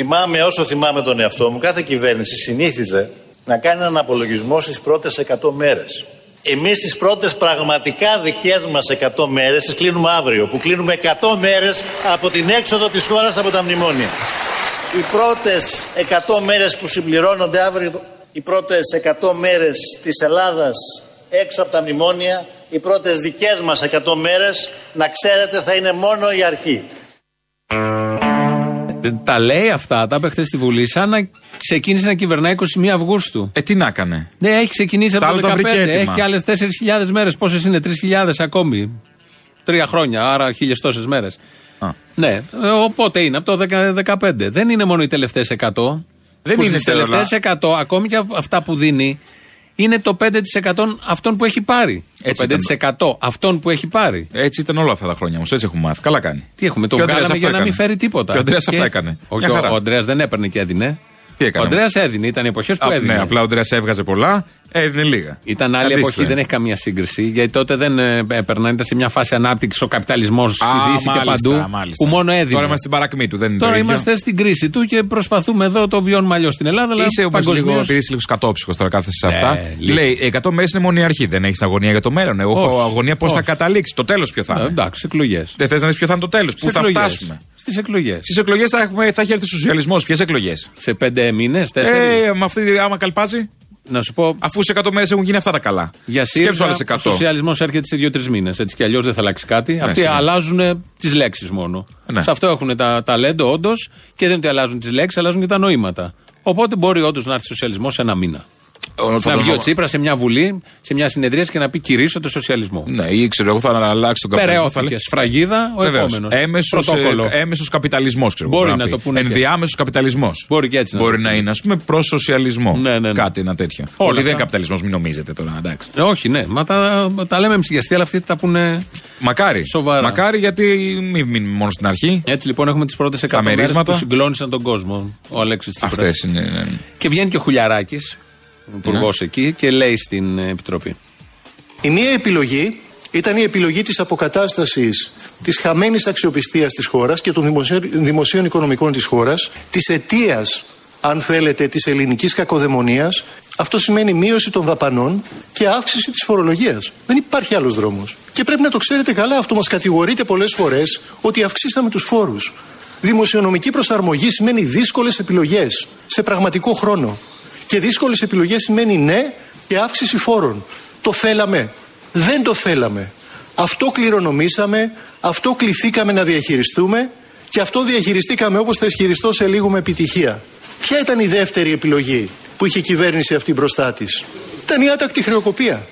Θυμάμαι όσο θυμάμαι τον εαυτό μου, κάθε κυβέρνηση συνήθιζε να κάνει έναν απολογισμό στις πρώτες 100 μέρες. Εμείς τις πρώτες πραγματικά δικές μας 100 μέρες τις κλείνουμε αύριο, που κλείνουμε 100 μέρες από την έξοδο της χώρας από τα μνημόνια. Οι πρώτες 100 μέρες που συμπληρώνονται αύριο, οι πρώτες 100 μέρες της Ελλάδας έξω από τα μνημόνια, οι πρώτες δικές μας 100 μέρες, να ξέρετε θα είναι μόνο η αρχή. Ε, Τα λέει αυτά, τα είπε χθες στη Βουλή, σαν να ξεκίνησε να κυβερνάει 21 Αυγούστου. Ε, τι να έκανε; Ναι, έχει ξεκινήσει Τα από το άλλα 2015. τα βρήκε έτοιμα. Έχει άλλες 4.000 μέρες. Πόσες είναι, 3.000 ακόμη. Τρία χρόνια, άρα χίλιες τόσες μέρες. Α. Ναι, ε, οπότε είναι από το 10 15. Δεν είναι μόνο οι τελευταίες 100. Δεν που είναι στις τελευταίες 100, ακόμη και αυτά που δίνει, είναι το 5% αυτών που έχει πάρει. Έτσι το 5% αυτών που έχει πάρει. Έτσι ήταν όλα αυτά τα χρόνια όμως. Έτσι έχουμε μάθει. Καλά κάνει. Τι έχουμε, τον Και ο Ανδρέας βγάλαμε αυτό για να μην έκανε. φέρει τίποτα. Και ο Ανδρέας Και- αυτά έκανε. Όχι, Μια ο, χαρά. ο Ανδρέας δεν έπαιρνε και έδινε. Τι έκανε. Ο Ανδρέας έδινε, ήταν εποχέ που Α, έδινε. ναι, απλά ο Αντρέα έβγαζε πολλά, έδινε λίγα. Ήταν άλλη Αντίστοιχα. εποχή, δεν έχει καμία σύγκριση. Γιατί τότε δεν ε, έπαιρναν, ήταν σε μια φάση ανάπτυξης ο καπιταλισμός στη Α, Δύση και μάλιστα, παντού. μάλιστα. Που μόνο έδινε. Τώρα είμαστε στην παρακμή του, δεν είναι Τώρα το ίδιο. είμαστε στην κρίση του και προσπαθούμε εδώ το βιώνουμε αλλιώς στην Ελλάδα. Αλλά Είσαι όμω λίγο, παγκοσμίως- επειδή είσαι λίγο σκατόψυχο τώρα κάθεσαι σε αυτά. Ε, λίγο. Λέει 100 μέρες είναι μόνο η αρχή. Δεν έχεις αγωνία για το μέλλον. Εγώ έχω Όχι, αγωνία πώς θα όχι. καταλήξει. Το τέλος ποιο θα Ε, είναι. εντάξει, εκλογές. Δεν θες να δεις ποιο θα είναι το τέλος. Πού θα φτάσουμε. Στι εκλογές. Στι εκλογές θα, έχουμε- θα έχει έρθει ο σοσιαλισμός. Ποιες εκλογές; Σε πέντε μήνες, τέσσερις; Ε, με αυτή, άμα καλπάζει, να σου πω. αφού σε 100 μέρες έχουν γίνει αυτά τα καλά. Για Σκέψου ΣΥΡΙΖΑ, άλλες ο 100. σοσιαλισμός έρχεται σε δύο-τρεις μήνες. Έτσι κι αλλιώς δεν θα αλλάξει κάτι. Αυτοί ναι. αλλάζουν τις λέξεις μόνο. Ναι. Σε αυτό έχουν τα ταλέντο όντως και δεν είναι ότι αλλάζουν τις λέξεις, αλλάζουν και τα νοήματα. Οπότε μπορεί όντως να έρθει σοσιαλισμός σε ένα μήνα. Ο- θα να τον- βγει ο Τσίπρας σε μια βουλή, σε μια συνεδρία και να πει κηρύσω το σοσιαλισμό. Ναι, ή ξέρω εγώ θα αλλάξει τον καπιταλισμό. θα Περαιώθηκε. λέει- Σφραγίδα ο Βεβαίως. επόμενος. Έμεσος, Πρωτόκολλο. ε, έμεσος καπιταλισμός ξέρω Μπορεί εγώ, να πει. το πούνε και Ενδιάμεσος καπιταλισμός. Μπορεί και έτσι να Μπορεί το να πούνε. είναι, ας πούμε, προ σοσιαλισμό. Ναι, ναι, ναι. Κάτι ένα τέτοιο. Όλα Ότι δεν είναι αυτά. καπιταλισμός, μην νομίζετε τώρα, εντάξει. Ε, όχι, ναι. Μα τα, τα λέμε εμψυχιαστή, αλλά αυτοί τα πούνε. Μακάρι. Σοβαρά. Μακάρι γιατί μην μείνουμε μόνο στην αρχή. Έτσι λοιπόν έχουμε τις πρώτες 100 μέρες μερίσματα. που συγκλώνησαν τον κόσμο. Ο Αλέξης Τσίπρας. Αυτές είναι. ναι. Και βγαίνει και ο Χουλιαράκης, υπουργός Ναι. εκεί, και λέει στην ε, Επιτροπή. Η μία επιλογή ήταν η επιλογή της αποκατάστασης της χαμένης αξιοπιστίας της χώρας και των δημοσίων, δημοσίων οικονομικών της χώρας, της αιτίας, αν θέλετε, της ελληνικής κακοδαιμονίας. Αυτό σημαίνει μείωση των δαπανών και αύξηση της φορολογίας. Δεν υπάρχει άλλος δρόμος. Και πρέπει να το ξέρετε καλά, αυτό μας κατηγορείτε πολλές φορές ότι αυξήσαμε τους φόρους. Δημοσιονομική προσαρμογή σημαίνει δύσκολες επιλογές σε πραγματικό χρόνο. Και δύσκολες επιλογές σημαίνει ναι και αύξηση φόρων. Το θέλαμε. Δεν το θέλαμε. Αυτό κληρονομήσαμε, αυτό κληθήκαμε να διαχειριστούμε και αυτό διαχειριστήκαμε όπως θα ισχυριστώ σε λίγο με επιτυχία. Ποια ήταν η δεύτερη επιλογή που είχε η κυβέρνηση αυτή μπροστά της; Ήταν η άτακτη χρεοκοπία.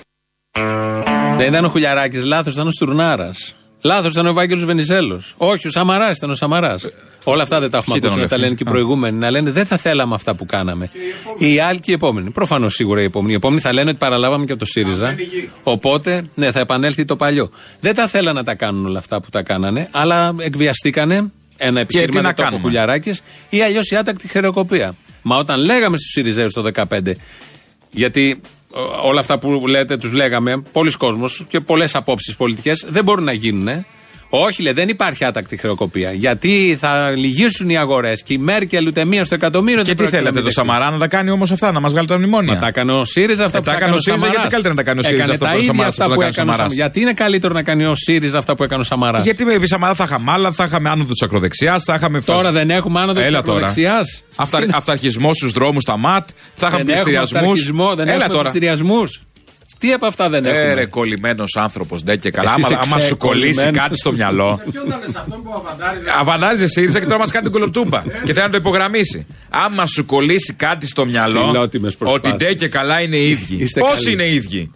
Δεν ήταν ο Χουλιαράκης, λάθος, ήταν ο Στουρνάρας. Λάθος ήταν ο Ευάγγελο Βενιζέλος. Όχι, ο Σαμαράς ήταν ο Σαμαράς. Όλα αυτά δεν τα έχουμε ποιοι ήταν ακούσει να τα όλοι λένε αυτοί; και οι Α. προηγούμενοι. Να λένε δεν θα θέλαμε αυτά που κάναμε. Οι άλλοι και οι επόμενοι. Προφανώς σίγουρα οι επόμενοι. Οι επόμενοι θα λένε ότι παραλάβαμε και από το ΣΥΡΙΖΑ. Οπότε, ναι, θα επανέλθει το παλιό. Δεν τα θέλαν να τα κάνουν όλα αυτά που τα κάνανε, αλλά εκβιαστήκανε. Ένα επιχείρημα τι να δεν το είπε ο κάνουμε; Κουλιαράκης, ή αλλιώς η άτακτη χρεοκοπία. Μα όταν λέγαμε στους ΣΥΡΙΖΑΙΟΥ το 2015, γιατί ε, όλα αυτά που λέτε τους λέγαμε, πολλοί κόσμος και πολλές απόψεις πολιτικές δεν μπορούν να γίνουν. Όχι, λέει, δεν υπάρχει άτακτη χρεοκοπία. Γιατί θα λυγίσουν οι αγορές και η Μέρκελ ούτε μία στο εκατομμύριο Και δεν τι πρόκειται θέλετε, να το μην δεχτεί. Σαμαρά να τα κάνει όμως αυτά, να μας βγάλει τα μνημόνια; Μα τα έκανε ο ΣΥΡΙΖΑ αυτά Ε, που τα θα έκανε ο ΣΥΡΙΖΑ, Σαμαράς. γιατί καλύτερα να τα κάνει ο ΣΥΡΙΖΑ Έκανε αυτά τα που ο ίδια Σαμαράς, αυτά αυτό που που έκανε ο έκανε ο Σαμαράς. Σαμαράς. Γιατί είναι καλύτερο να κάνει ο ΣΥΡΙΖΑ αυτά που έκανε ο Σαμαράς; Γιατί με επί Σαμαρά θα είχαμε άλλα, θα είχαμε άνοδο της ακροδεξιάς, θα είχαμε. Τώρα δεν έχουμε άνοδο της Έλα τώρα. ακροδεξιάς. Αυτα, αυταρχισμός στους δρόμους, στα ΜΑΤ, θα είχαμε Δεν έχουμε πληστηριασμούς. αυταρχισμό, δεν Έλα έχουμε τώρα. πληστηριασμούς. Τι από αυτά δεν Ε, ρε, έχουμε. κολλημένος άνθρωπος, ντε και καλά. Εσύ Άμα, είσαι άμα σου κολλήσει ξεκολλημένος. κάτι στο μυαλό. Ποιον ήταν σε αυτόν που αβαντάριζες; Αβανάριζε ΣΥΡΙΖΑ και τώρα μας κάνει την κολοτούμπα. και θέλει να το υπογραμμίσει. Άμα σου κολλήσει κάτι στο μυαλό. Φιλότιμες προσπάθειες. Ότι ντε και καλά είναι οι ίδιοι. Είστε Πώ καλοί. είναι οι ίδιοι;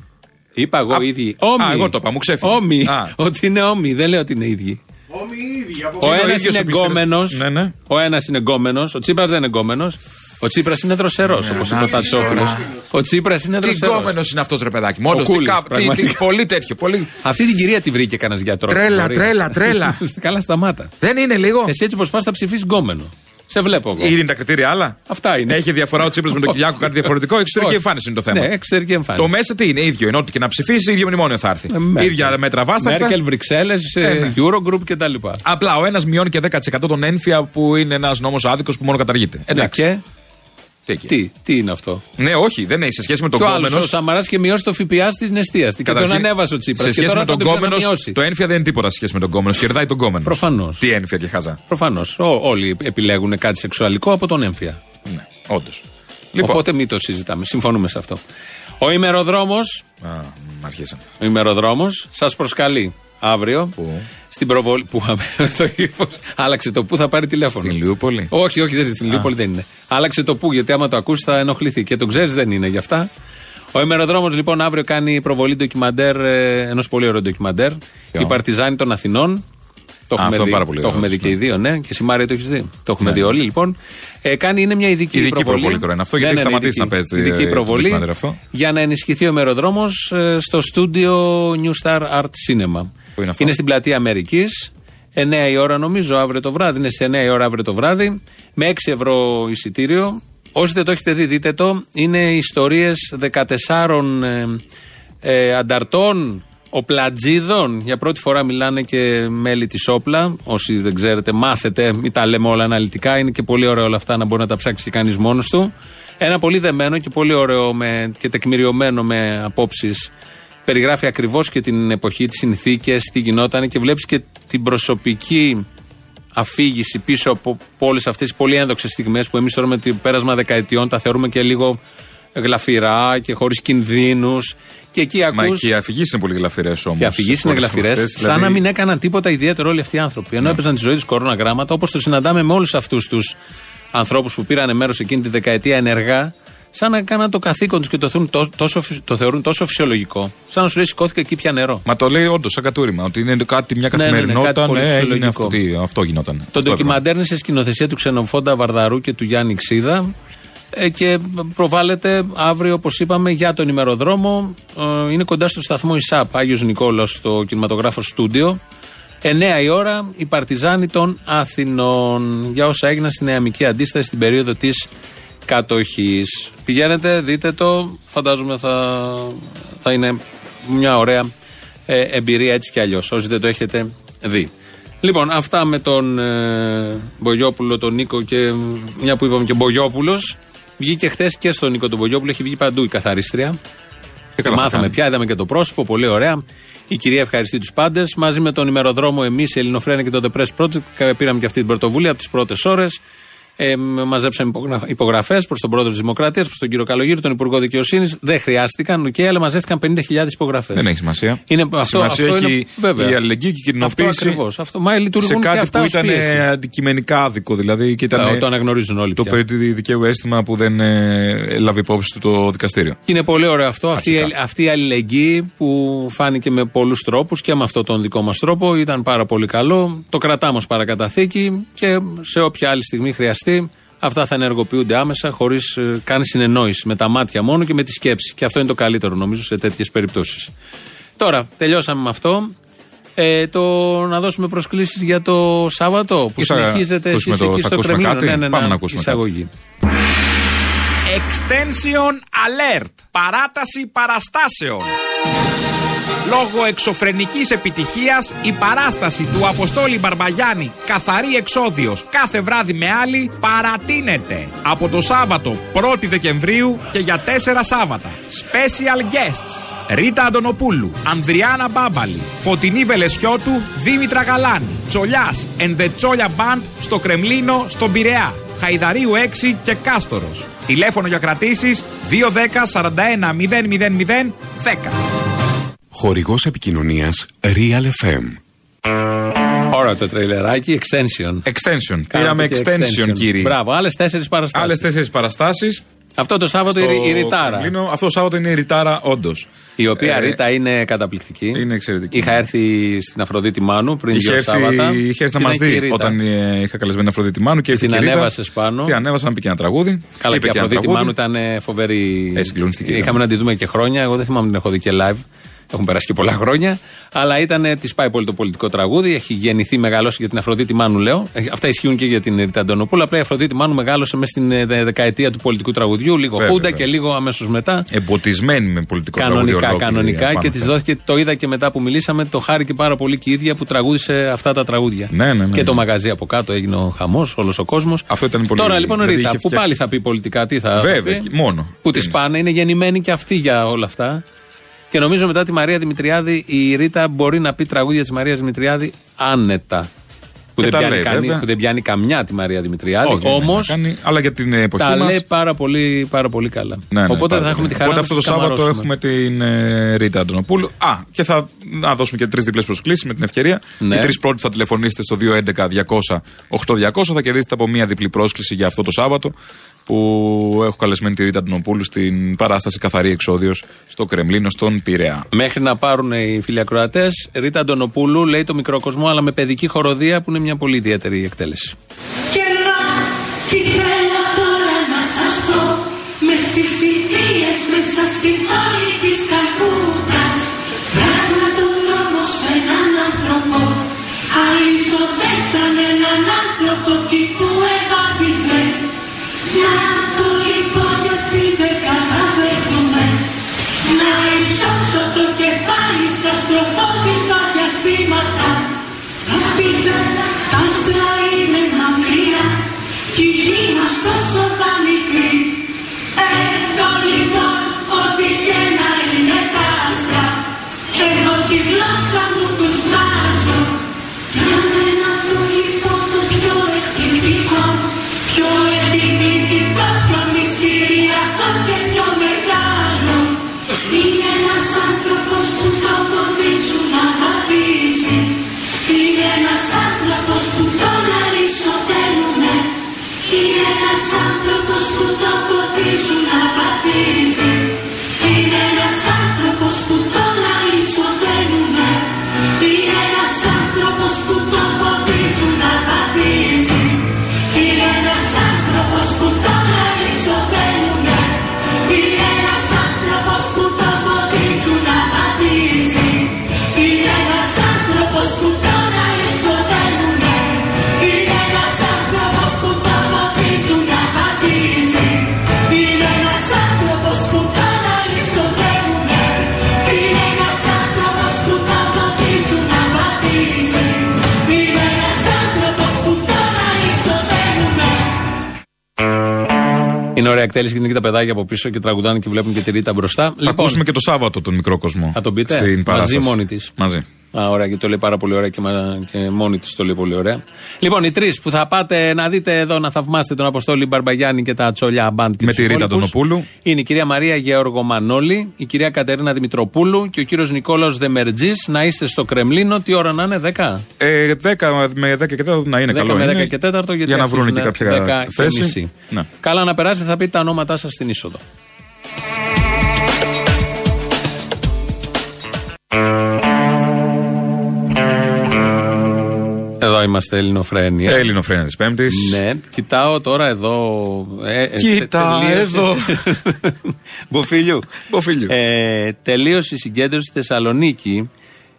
Είπα εγώ Α, ίδιοι. α, Όμοι. εγώ το είπα, μου ξέφυγε. Όμοι. Α. Ότι είναι όμοι. Δεν λέω ότι είναι ίδιοι. Όμοι οι ίδιοι. Από Ο είναι ο ένας ίδιος είναι ο πιστήρας. εγκόμενος. Ναι, ναι. Ο ένας είναι εγκόμενος. Ο Τσίπρας δεν είναι εγκόμενος. Ο Τσίπρας είναι δροσερός, όπως είπε ο να Τατσόπουλο. δεις Ο Τσίπρας είναι Τι δροσερός. γκόμενο είναι αυτός ρε παιδάκι. Μόνο τι, Κούλης, κα- τι, τι, πραγματικά. πολύ τέτοιο. Πολύ... Αυτή την κυρία τη βρήκε κανένας γιατρός. Τρέλα, Μπορεί. τρέλα, τρέλα. [laughs] Καλά, σταμάτα. Δεν είναι λίγο; Εσύ έτσι όπω πας θα ψηφίσεις γκόμενο. Σε βλέπω εγώ. Ήδη είναι τα κριτήρια άλλα; Αυτά είναι. Έχει διαφορά ο Τσίπρας με τον [laughs] Κυριάκο, κάτι διαφορετικό; Εξωτερική Όχι. εμφάνιση είναι το θέμα. Ναι, εξωτερική εμφάνιση. Το μέσα τι είναι, ίδιο είναι. Ό,τι και να ψηφίσεις, ίδιο μνημόνιο θα έρθει. Ε, Μέρκελ. ίδια μέτρα βάστα. Μέρκελ, Βρυξέλλες, Ε, ναι. Eurogroup κτλ. Απλά ο ένας μειώνει και 10% τον ένφια που είναι ένας νόμος άδικος που μόνο καταργείται. Εντάξει. Και Τι, εκεί. τι, τι είναι αυτό; Ναι, όχι, δεν έχει σε σχέση με τον Και ο άλλο, κόμενο. ο Σαμαράς και μειώσει το ΦΠΑ στην εστίαστη. Και τον Καταρχήν, ανέβασε ο Τσίπρας. Σε Και σχέση τώρα με θα τον τον κόμενο, ξαναμειώσει. το ένφια δεν είναι τίποτα σε σχέση με τον κόμενο. Κερδάει τον κόμενο. Προφανώς. Τι ένφια και χάζα. Προφανώς. Όλοι επιλέγουν κάτι σεξουαλικό από τον έμφυα. Ναι, όντως. Λοιπόν. Οπότε μην το συζητάμε. Συμφωνούμε σε αυτό. Ο ημεροδρόμο Α, μ, αρχίσαμε. ο ημεροδρόμος σας προσκαλεί αύριο Πού; Στην προβολή. Που [laughs] το ύφος. Άλλαξε το που θα πάρει τηλέφωνο. Στην Λιούπολη; Όχι, όχι, δεν είναι στην Λιούπολη δεν είναι. Άλλαξε το που, γιατί άμα το ακούσεις θα ενοχληθεί. Και το ξέρεις, δεν είναι γι' αυτά. Ο ημεροδρόμο λοιπόν αύριο κάνει προβολή ντοκιμαντέρ, ενός πολύ ωραίου ντοκιμαντέρ. Ποιο; Η Παρτιζάνη των Αθηνών. Το Α, έχουμε αυτό δει, πάρα πολύ το έχουμε ωραίο, δει και οι δύο, ναι. Και εσύ Μάρια το έχεις δει. Το έχουμε Ναι. δει όλοι λοιπόν. Ε, κάνει, είναι μια ειδική, Ειδική προβολή τώρα είναι αυτό, γιατί έχει σταματήσει ειδική. να παίζει, ε, Ειδική το προβολή ντοκιμαντέρ αυτό. για να ενισχυθεί ο ημεροδρόμο στο στούντιο New Star Art Cinema. Πού είναι αυτό; στην πλατεία Αμερικής. 9 η ώρα νομίζω αύριο το βράδυ. Είναι σε 9 η ώρα αύριο το βράδυ. Με 6 ευρώ εισιτήριο. Όσοι δεν το έχετε δει, δείτε το. Είναι ιστορίες 14 ε, ε, ανταρτών, οπλατζίδων. Για πρώτη φορά μιλάνε και μέλη της όπλα. Όσοι δεν ξέρετε, μάθετε, μην τα λέμε όλα αναλυτικά. Είναι και πολύ ωραίο όλα αυτά να μπορεί να τα ψάξει και κανείς μόνος του. Ένα πολύ δεμένο και πολύ ωραίο με, και τεκμηριωμένο με απόψεις. Περιγράφει ακριβώς και την εποχή, τις συνθήκες, τι γινόταν και βλέπεις και την προσωπική αφήγηση πίσω από όλες αυτές τις πολύ ένδοξες στιγμές που εμείς τώρα με το πέρασμα δεκαετιών τα θεωρούμε και λίγο γλαφυρά και χωρίς κινδύνους. Και εκεί Μα ακούς και οι αφηγήσεις είναι πολύ γλαφυρές όμως. και αφηγήσεις είναι γλαφυρές, σαν να μην έκαναν τίποτα ιδιαίτερο όλοι αυτοί οι άνθρωποι. Ενώ έπαιζαν τη ζωή τους κορώνα γράμματα, όπως το συναντάμε με όλους αυτούς τους ανθρώπους που πήραν μέρος εκείνη τη δεκαετία ενεργά, σαν να έκαναν το καθήκον τους και το θεωρούν, τόσο, τόσο, το θεωρούν τόσο φυσιολογικό. Σαν να σου λέει σηκώθηκα και πια νερό. Μα το λέει όντως σαν κατούριμα. Ότι είναι κάτι, μια Ναι, ναι, ναι, καθημερινότητα. κάτι πολύ ναι, έγινε φυσιολογικό. αυτό, τι- αυτό γινόταν. Το Αυτό ντοκιμαντέρ είναι σε σκηνοθεσία του Ξενοφόντα Βαρδαρού και του Γιάννη Ξίδα. Ε, και προβάλλεται αύριο, όπως είπαμε, για τον ημεροδρόμο. Ε, είναι κοντά στο σταθμό ΙΣΑΠ, Άγιος Νικόλαο, στο κινηματογράφο στούντιο. 9 η ώρα, η Παρτιζάνη των Αθηνών. Για όσα έγιναν στη νεαμική αντίσταση στην περίοδο της κατοχής. Πηγαίνετε, δείτε το. Φαντάζομαι θα, θα είναι μια ωραία ε, εμπειρία έτσι κι αλλιώς. Όσοι δεν το έχετε δει. Λοιπόν, αυτά με τον ε, Μπογιόπουλο, τον Νίκο και μια που είπαμε και Μπογιόπουλος. Βγήκε χθες και στον Νίκο τον Μπογιόπουλο, έχει βγει παντού η καθαρίστρια. Και καλά θα Μάθαμε κάνει. πια, είδαμε και το πρόσωπο, πολύ ωραία. Η κυρία ευχαριστεί τους πάντες. Μαζί με τον ημεροδρόμο, εμείς, η Ελληνοφρένια και το The Press Project, κα- πήραμε και αυτή την πρωτοβουλία από τις πρώτες ώρες. Ε, μαζέψαμε υπογραφές προς τον πρόεδρο της Δημοκρατίας, προς τον κύριο Καλογύρου, τον Υπουργό Δικαιοσύνης. Δεν χρειάστηκαν, okay, αλλά μαζεύτηκαν 50.000 υπογραφές. Δεν έχει σημασία. Είναι, αυτό, σημασία αυτό έχει είναι, βέβαια. η αλληλεγγύη και η Αυτό κοινοποίηση ακριβώς. Αυτό, μα λειτουργούν σε και κάτι αυτά που ως ήταν πίεση. ε, αντικειμενικά άδικο. Δηλαδή και ήταν Ε, ε, το αναγνωρίζουν όλοι το πια. περί δικαίου αίσθημα που δεν ε, έλαβε υπόψη του το δικαστήριο. Και είναι πολύ ωραίο αυτό. Αυτή, η- Αρχικά. αυτή η αλληλεγγύη που φάνηκε με πολλούς τρόπους και με αυτόν τον δικό μας τρόπο ήταν πάρα πολύ καλό. Το κρατάμε ω παρακαταθήκη και σε όποια άλλη στιγμή χρειαστεί αυτά θα ενεργοποιούνται άμεσα χωρίς καν συνεννόηση. Με τα μάτια μόνο και με τη σκέψη. Και αυτό είναι το καλύτερο νομίζω σε τέτοιες περιπτώσεις. Τώρα, τελειώσαμε με αυτό. Ε, το, να δώσουμε προσκλήσεις για το Σάββατο που Ή θα συνεχίζετε ακούσουμε εσείς το- εκεί θα στο ακούσουμε Κρεμλίνο. κάτι; Ναι, ναι, ναι, Πάμε να ακούσουμε κάτι. εισαγωγή. Extension Alert. Παράταση παραστάσεων. Λόγω εξωφρενικής επιτυχίας, η παράσταση του Αποστόλη Μπαρμπαγιάννη «Καθαρή εξόδιος» κάθε βράδυ με άλλη παρατείνεται από το Σάββατο 1η Δεκεμβρίου και για τέσσερα Σάββατα. Special guests Ρίτα Αντωνοπούλου, Ανδριάνα Μπάμπαλη, Φωτεινή Βελεσιώτου, Δήμητρα Γαλάνη, Τσολιάς and the Τσόλια Band στο Κρεμλίνο, στον Πειραιά. Χαϊδαρίου 6 και Κάστορος. Τηλέφωνο για κρατήσεις 210 41 000 10. Χορηγός επικοινωνίας Real FM. Ωραία το τρελεράκι, extension. Extension. Κάνατε Πήραμε και extension, κύριε. Μπράβο, άλλες τέσσερις παραστάσεις. Άλλες τέσσερις παραστάσεις. Αυτό το Σάββατο η, η Ριτάρα. Αυτό το Σάββατο είναι η Ριτάρα, όντως. Η οποία Ε, Ρίτα είναι καταπληκτική. Είναι εξαιρετική. Είχα έρθει στην Αφροδίτη Μάνου πριν Είχε δύο έρθει, Σάββατα. είχε έρθει και να μας ήταν και η δει Ρίτα. όταν ε, είχα καλεσμένη Αφροδίτη Μάνου και ήρθε την και η Ρίτα. ανέβασες πάνω. Τι ανέβασα να πει και ένα τραγούδι. Καλά, Είπε και η ένα Αφροδίτη τραγούδι. Μάνου ήταν φοβερή. Ε, συγκλονιστική ήταν. Είχαμε να τη δούμε και χρόνια. Εγώ δεν θυμάμαι την έχω δει και live. Έχουν περάσει και πολλά χρόνια. Αλλά ήταν, της πάει πολύ το πολιτικό τραγούδι. Έχει γεννηθεί, μεγαλώσει για την Αφροδίτη Μάνου, λέω. Ε, Αυτά ισχύουν και για την Ρίτα Αντωνοπούλου. Απλά η Αφροδίτη Μάνου μεγάλωσε μέσα στην ε, δε- δεκαετία του πολιτικού τραγουδιού. Λίγο Βέβαια, Χούντα βέβαια. και λίγο αμέσως μετά. Εμποτισμένη με πολιτικό τραγούδι. Κανονικά, ολόκληρη κανονικά. απάνω. Και της δόθηκε, το είδα και μετά που μιλήσαμε, το χάρηκε πάρα πολύ και η ίδια που τραγούδισε αυτά τα τραγούδια. Ναι, ναι, ναι, και το ναι. μαγαζί από κάτω έγινε ο χαμός, όλος ο κόσμος. Αυτό ήταν πολύ Τώρα λοιπόν, δηλαδή Ρίτα, είχε που φτιάξει- πάλι θα πει πολιτικά, τι θα. Βέβαια, θα πει, και μόνο. Που Τι της είναι. πάνε, είναι γεννημένη και αυτή για όλα αυτά. Και νομίζω μετά τη Μαρία Δημητριάδη η Ρίτα μπορεί να πει τραγούδια της Μαρίας Δημητριάδη άνετα. Που Ε, δεν, τα πιάνει λέει, κανεί- βέβαια. που δεν πιάνει καμιά τη Μαρία Δημητριάδη. Όχι, ναι, Όμω να κάνει, αλλά για την εποχή τα μας, λέει πάρα πολύ, πάρα πολύ καλά. Ναι, ναι, Οπότε πάρα θα έχουμε πολύ. τη χαρά Οπότε να αυτό το τους Σάββατο καμαρώσουμε. έχουμε την ε, Ρίτα Αντωνοπούλου. Α, και θα να δώσουμε και τρεις διπλές προσκλήσεις με την ευκαιρία. Ναι. Οι τρεις πρώτοι θα τηλεφωνήσετε στο 211-200-8200. Θα κερδίσετε από μία διπλή πρόσκληση για αυτό το Σάββατο που έχω καλεσμένη τη Ρίτα Αντωνοπούλου στην παράσταση Καθαρή Εξόδιος στο Κρεμλίνο, στον Πειραιά. Μέχρι να πάρουν οι φίλοι ακροατές, Ρίτα Αντωνοπούλου λέει το μικρό κοσμό, αλλά με παιδική χοροδία που είναι μια πολύ ιδιαίτερη εκτέλεση. Και να τι θέλω τώρα να σας πω Μες στις ιδίες μέσα στην άλλη της καλπούτας Βράζα το δρόμο σε έναν άνθρωπο Αλυσοδέσαν έναν άνθρωπο τη γλώσσα μου τους βάζω. Για μένα το λοιπόν το πιο εκπληκτικό Πιο επιβλητικό, πιο μυστηριακό και πιο μεγάλο. Είναι ένας άνθρωπος που το πόδι σου να βαδίζει Είναι ένας άνθρωπος που τον αλυσοδένουνε Είναι ένας άνθρωπος που το πόδι σου να βαδίζει να ωραία εκτέλεση και είναι και τα παιδάκια από πίσω και τραγουδάνε και βλέπουν και τη Ρίτα μπροστά. Θα ακούσουμε και το Σάββατο τον μικρό κοσμό. Θα τον πείτε; Στην Μαζί παράσταση. μόνη της. Μαζί. Α, ωραία, και το λέει πάρα πολύ ωραία και, μα- και μόνη της το λέει πολύ ωραία. Λοιπόν, οι τρεις που θα πάτε να δείτε εδώ να θαυμάσετε τον Αποστόλη Μπαρμπαγιάννη και τα Τσόλια Μπαντ και Με τους τη Ρίτα υπόλοιπους, Τονοπούλου. Είναι η κυρία Μαρία Γεώργο Μανώλη, η κυρία Κατερίνα Δημητροπούλου και ο κύριος Νικόλαο Δεμερτζής. Να είστε στο Κρεμλίνο, τι ώρα να είναι, 10. Ε, 10 με 10 και 4 να είναι 10 καλό. με 10 είναι, και 4 γιατί για να βρουν και αρχίζουν κάποια 10 και θέση. μισή. Ναι. Καλά να περάσετε, θα πείτε τα ονόματά σας στην είσοδο. Εδώ είμαστε, Ελληνοφρένια. Ελληνοφρένια της Πέμπτης. Ναι, κοιτάω τώρα εδώ. Ε, ε, Κοίτα, τελείωσε- εδώ. [laughs] Μποφίλιου. Μποφίλιου. Ε, τελείωσε η συγκέντρωση στη Θεσσαλονίκη.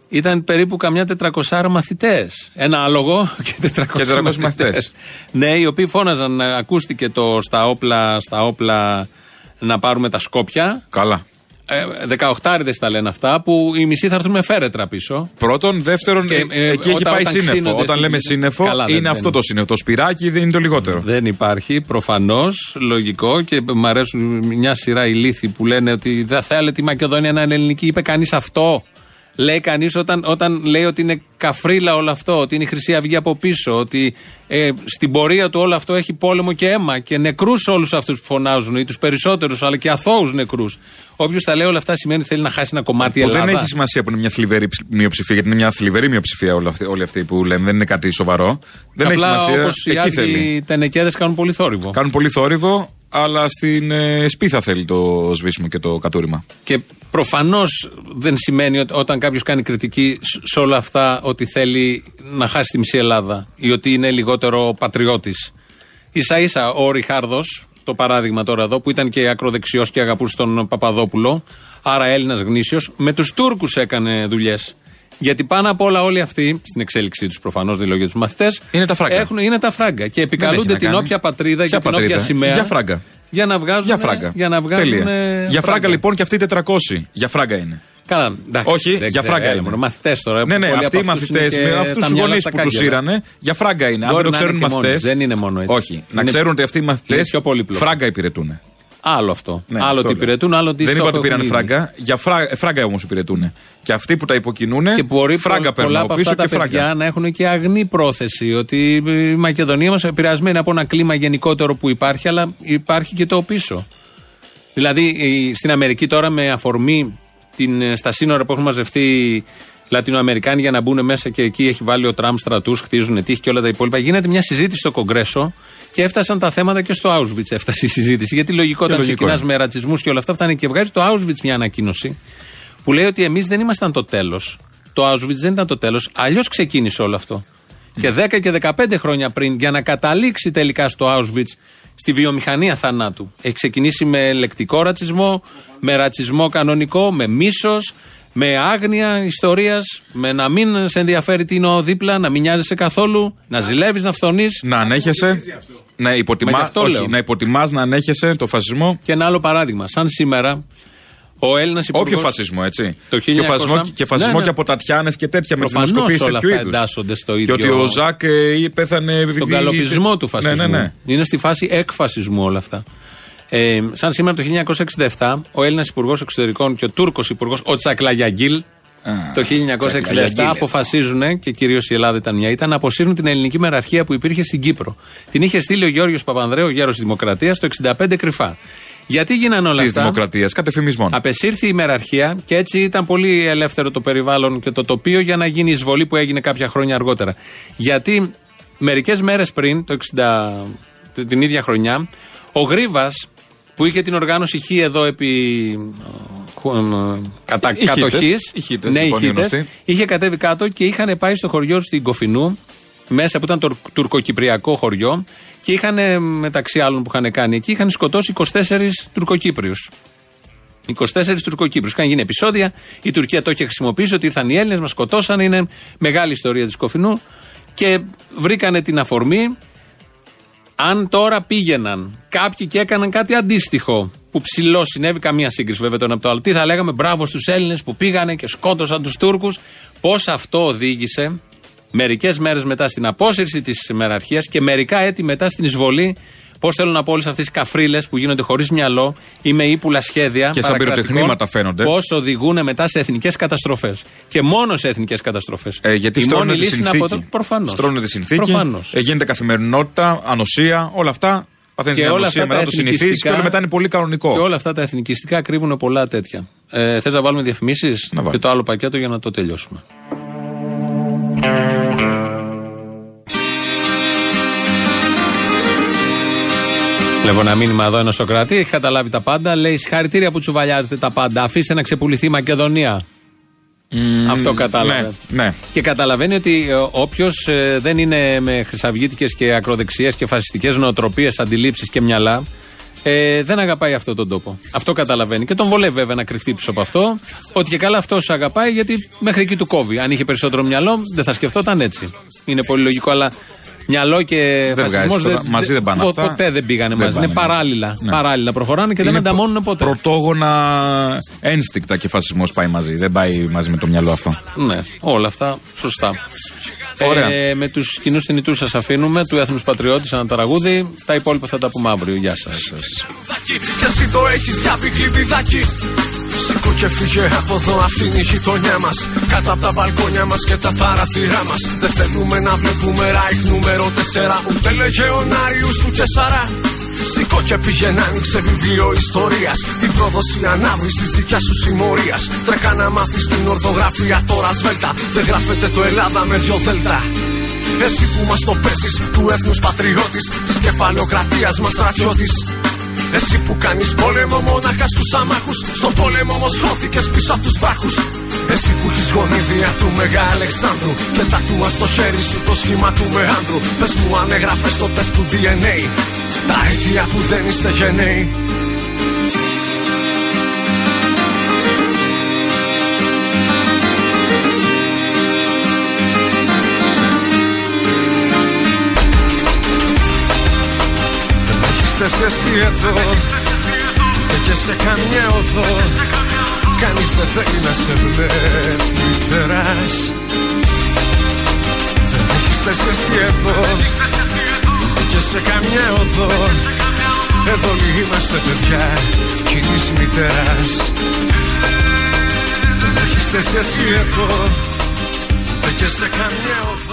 Ήταν περίπου καμιά 400 μαθητές. Ένα άλογο [laughs] και 400, Και 400 μαθητές. μαθητές. Ναι, οι οποίοι φώναζαν, ε, ακούστηκε το στα όπλα, στα όπλα να πάρουμε τα σκόπια. Καλά. Ε, 18 τα λένε αυτά, που οι μισοί θα έρθουν με φέρετρα πίσω. Πρώτον, δεύτερον, Και, ε, ε, εκεί έχει όταν- πάει όταν σύννεφο. ξύνονται Όταν στην- λέμε σύννεφο, Καλά, δεν- είναι δεν- αυτό το σύννεφο. Το σπυράκι δεν είναι το λιγότερο. Δεν υπάρχει, προφανώς, λογικό και μου αρέσουν μια σειρά ηλίθιοι που λένε ότι δεν θέλετε η Μακεδονία να είναι ελληνική. Είπε κανείς αυτό. Λέει κανείς όταν, όταν λέει ότι είναι καφρίλα όλο αυτό, ότι είναι η Χρυσή Αυγή από πίσω, ότι ε, στην πορεία του όλο αυτό έχει πόλεμο και αίμα και νεκρούς όλους αυτούς που φωνάζουν, ή τους περισσότερους, αλλά και αθώους νεκρούς. Όποιος τα λέει όλα αυτά σημαίνει ότι θέλει να χάσει ένα κομμάτι η Που Ελλάδα. δεν έχει σημασία που είναι μια θλιβερή ψ- μειοψηφία, γιατί είναι μια θλιβερή μειοψηφία όλοι αυτοί, όλοι αυτοί που λέμε. Δεν είναι κάτι σοβαρό. Δεν έχει Απλά σημασία. όπως οι Εκεί άλλοι θέλει. τενεκέδες κάνουν πολύ θόρυβο. Κάνουν πολύ θόρυβο, αλλά στην ε, σπίθα θέλει το σβήσιμο και το κατούριμα. Και προφανώς δεν σημαίνει ότι όταν κάποιος κάνει κριτική σ- σε όλα αυτά ότι θέλει να χάσει τη μισή Ελλάδα ή ότι είναι λιγότερο πατριώτης. σα ίσα ο Ριχάρδος, το παράδειγμα τώρα εδώ, που ήταν και ακροδεξιός και αγαπούσε τον Παπαδόπουλο, άρα Έλληνας γνήσιος, με τους Τούρκους έκανε δουλειές. Γιατί πάνω απ' όλα όλοι αυτοί, στην εξέλιξή τους προφανώς, δεν λέω για τους μαθητές, Είναι τα φράγκα. Έχουν, είναι τα φράγκα. Και έχει επικαλούνται να την κάνει. όποια πατρίδα Ποια και την πατρίδα; όποια σημαία. Για φράγκα. Για να βγάζουν. Για φράγκα. Για να βγάζουν. Τέλεια. ε, Για φράγκα λοιπόν και αυτοί οι 400. Για φράγκα είναι. Καλά, εντάξει, Όχι, δεν για ξέρω, φράγκα έλα, είναι. Μαθητές τώρα. Ναι, ναι, πολλοί αυτοί οι από αυτούς μαθητές είναι και με αυτούς τα τους μυαλά γονείς στα που τους κάγκελα. σύρανε, για φράγκα είναι. Αν Μπορεί δεν το να είναι ξέρουν οι και μόνοι μαθητές. τους, δεν είναι μόνο έτσι. Όχι. Να Είναι- ξέρουν ότι αυτοί οι μαθητές είναι πιο πολύπλοκο. φράγκα υπηρετούν. Άλλο αυτό. Ναι, άλλο αυτό τι λέω. υπηρετούν, άλλο τι Δεν είπα στόχο ότι πήραν έχουν ήδη. φράγκα. Για φράγκα, φράγκα όμως υπηρετούν. Και αυτοί που τα υποκινούν, Και μπορεί φράγκα πο- πολλά παίρνουν από από αυτά πίσω τα και παιδιά φράγκα. να έχουν και αγνή πρόθεση. Ότι η Μακεδονία μας επηρεασμένη από ένα κλίμα γενικότερο που υπάρχει, αλλά υπάρχει και το πίσω. Δηλαδή η- στην Αμερική τώρα με αφορμή την, ε, στα σύνορα που έχουν μαζευτεί Λατινοαμερικάνοι για να μπουν μέσα και εκεί έχει βάλει ο Τραμπ στρατούς, χτίζουν τείχη και όλα τα υπόλοιπα. Γίνεται μια συζήτηση στο Κογκρέσο και έφτασαν τα θέματα και στο Auschwitz. Έφτασε η συζήτηση. Γιατί λογικό όταν λογικό ξεκινάς είναι. με ρατσισμούς και όλα αυτά, φτάνει και βγάζει το Auschwitz μια ανακοίνωση που λέει ότι εμείς δεν ήμασταν το τέλος. Το Auschwitz δεν ήταν το τέλος. Αλλιώς ξεκίνησε όλο αυτό. Και 10 και 15 χρόνια πριν, για να καταλήξει τελικά στο Auschwitz, στη βιομηχανία θανάτου. Έχει ξεκινήσει με λεκτικό ρατσισμό, με ρατσισμό κανονικό, με μίσος, με άγνοια ιστορίας, με να μην σε ενδιαφέρει τι είναι ο δίπλα, να μην νοιάζεσαι καθόλου, να ζηλεύεις, να φθονείς. Να ανέχεσαι. Να Μα γι' υποτιμά, αυτό όχι, λέω. να υποτιμάς, να ανέχεσαι το φασισμό. Και ένα άλλο παράδειγμα. Σαν σήμερα, ο Έλληνας Όποιο φασισμό, έτσι. Το και 1900 φασισμό, και, φασισμό Ναι, ναι. και από Τατιάνες και τέτοια με τις Προφανώς δημοσκοπήσεις όλα τέτοιου αυτά είδους. εντάσσονται στο Και ίδιο- ότι ο Ζακ ε, πέθανε επειδή. Στον καλοπισμό του φασισμού. Ναι, ναι, ναι. Είναι στη φάση εκφασισμού όλα αυτά. Ε, σαν σήμερα το 1967, ο Έλληνας Υπουργός Εξωτερικών και ο Τούρκος Υπουργός, ο Τσακλαγιαγκίλ, το 1967 Τσακλαγιαγκίλ. αποφασίζουν, και κυρίως η Ελλάδα ήταν μια, ήταν να αποσύρουν την ελληνική μεραρχία που υπήρχε στην Κύπρο. Την είχε στείλει ο Γιώργο Παπανδρέου, γέρος της Δημοκρατίας, το 65 κρυφά. Γιατί γίνανε όλα Της αυτά; δημοκρατίας, κατεφημισμών. Απεσύρθη η μεραρχία και έτσι ήταν πολύ ελεύθερο το περιβάλλον και το τοπίο για να γίνει η εισβολή που έγινε κάποια χρόνια αργότερα. Γιατί μερικές μέρες πριν, το 60, т- την ίδια χρονιά, ο Γρίβας που είχε την οργάνωση Χ εδώ επί ε, ε, κατα, Οι Χίτες. κατοχής, Οι Χίτες, ναι, οι λοιπόν, οι Χίτες, γνωστοί. είχε κατέβει κάτω και είχαν πάει στο χωριό στην Κοφινού, μέσα που ήταν το τουρκοκυπριακό χωριό, και είχαν ε, μεταξύ άλλων που είχαν κάνει εκεί, είχαν σκοτώσει 24 Τουρκοκύπριους. 24 Τουρκοκύπρου. Είχαν γίνει επεισόδια. Η Τουρκία το είχε χρησιμοποιήσει ότι ήρθαν οι Έλληνες, μας σκοτώσαν. Είναι μεγάλη ιστορία της Κοφινού. Και βρήκανε την αφορμή. Αν τώρα πήγαιναν κάποιοι και έκαναν κάτι αντίστοιχο που ψηλό συνέβη, καμία σύγκριση βέβαια το ένα από το άλλο. Τι θα λέγαμε, μπράβο στους Έλληνες που πήγανε και σκότωσαν τους Τούρκους. Πώς αυτό οδήγησε μερικές μέρες μετά στην απόσυρση της μεραρχίας και μερικά έτη μετά στην εισβολή Πώς θέλω να πω όλες αυτές τις καφρίλες που γίνονται χωρίς μυαλό ή με ύπουλα σχέδια. Και σαν παρακρατικών, πυροτεχνήματα φαίνονται. Πώς οδηγούν μετά σε εθνικές καταστροφές. Και μόνο σε εθνικές καταστροφές. Ε, γιατί Η στρώνουν μόνη τη λύση είναι συνθήκη. από το. Προφανώς. Στρώνουν τη συνθήκη. Προφανώς. Ε, γίνεται καθημερινότητα, ανοσία, όλα αυτά. Παθαίνεις Και την όλα ανοσία, αυτά τα μετά το συνηθίζεις και εθνικιστικά- όλα μετά είναι πολύ κανονικό. Και όλα αυτά τα εθνικιστικά κρύβουν πολλά τέτοια. Ε, Θες να βάλουμε διαφημίσεις και το άλλο πακέτο για να το τελειώσουμε. Βλέπω ένα μήνυμα εδώ ένα Σοκράτη, έχει καταλάβει τα πάντα. Λέει συγχαρητήρια που τσουβαλιάζετε τα πάντα. Αφήστε να ξεπουληθεί η Μακεδονία. Αυτό κατάλαβε. Ναι, ναι. Και καταλαβαίνει ότι όποιος δεν είναι με χρυσαυγήτικες και ακροδεξιές και φασιστικές νοοτροπίες, αντιλήψεις και μυαλά, ε, δεν αγαπάει αυτόν τον τόπο. Αυτό καταλαβαίνει. Και τον βολεύει βέβαια να κρυφτεί πίσω από αυτό. Ότι και καλά αυτός αγαπάει γιατί μέχρι εκεί του κόβει. Αν είχε περισσότερο μυαλό, δεν θα σκεφτόταν έτσι. Είναι πολύ λογικό, αλλά μυαλό και Δεν φασισμός βγάζεις τώρα. Μαζί δεν πάνε αυτά. ποτέ δεν πήγανε Δεν μαζί. πάνε είναι μαζί. παράλληλα. Ναι. Παράλληλα προχωράνε και δεν Είναι ανταμώνουν ποτέ. Πρωτόγωνα ένστικτα και φασισμός πάει μαζί. Δεν πάει μαζί με το μυαλό αυτό. Ναι, όλα αυτά σωστά. Ωραία. Ε, με τους κοινούς θνητούς σας αφήνουμε, του Έθνους Πατριώτης, ένα τραγούδι. Τα υπόλοιπα θα τα πούμε αύριο. Γεια σας. Και εσύ το έχεις για πηγλιπιδάκι Σήκω και φύγε από εδώ αυτή είναι η γειτονιά μας. Κάτω από τα μπαλκόνια μας και τα παραθυρά μας. Δεν θέλουμε να βλέπουμε ράιχ νούμερο 4 Ούτε λεγεωνάριους του Κεσαρά. Σήκω και πήγαινε άνοιξε βιβλίο ιστορίας. Την πρόδοση ανάβρις της δικιάς σου συμμορίας. Τρέχα να μάθεις την ορθογραφία τώρα σβέλτα. Δεν γράφεται το Ελλάδα με δυο δέλτα. Εσύ που μας το παίζεις, του έθνους πατριώτης Της κεφαλαιοκρατίας μας στρατιώτης Εσύ που κάνεις πόλεμο μόναχα στους αμάχους. Στον πόλεμο όμως χώθηκες πίσω από τους βράχους. Εσύ που έχεις γονίδια του Μεγα Αλεξάνδρου. Και τατούα στο χέρι σου το σχήμα του Μεάνδρου. Πες μου αν έγραφες το τεστ του DNA Τα αίτια που δεν είστε γενναίοι Έχεις εσύ εδώ. Ούτε και σε καμιά οδό. Κανείς δεν θέλει να σε βλέπει. Τεράς Δεν έχεις θέση εσύ εδώ. Ούτε και σε καμιά οδό. Εδώ όλοι είμαστε παιδιά. Κοινής μητέρας Δεν έχεις θέση εσύ εδώ. Ούτε και σε καμιά οδό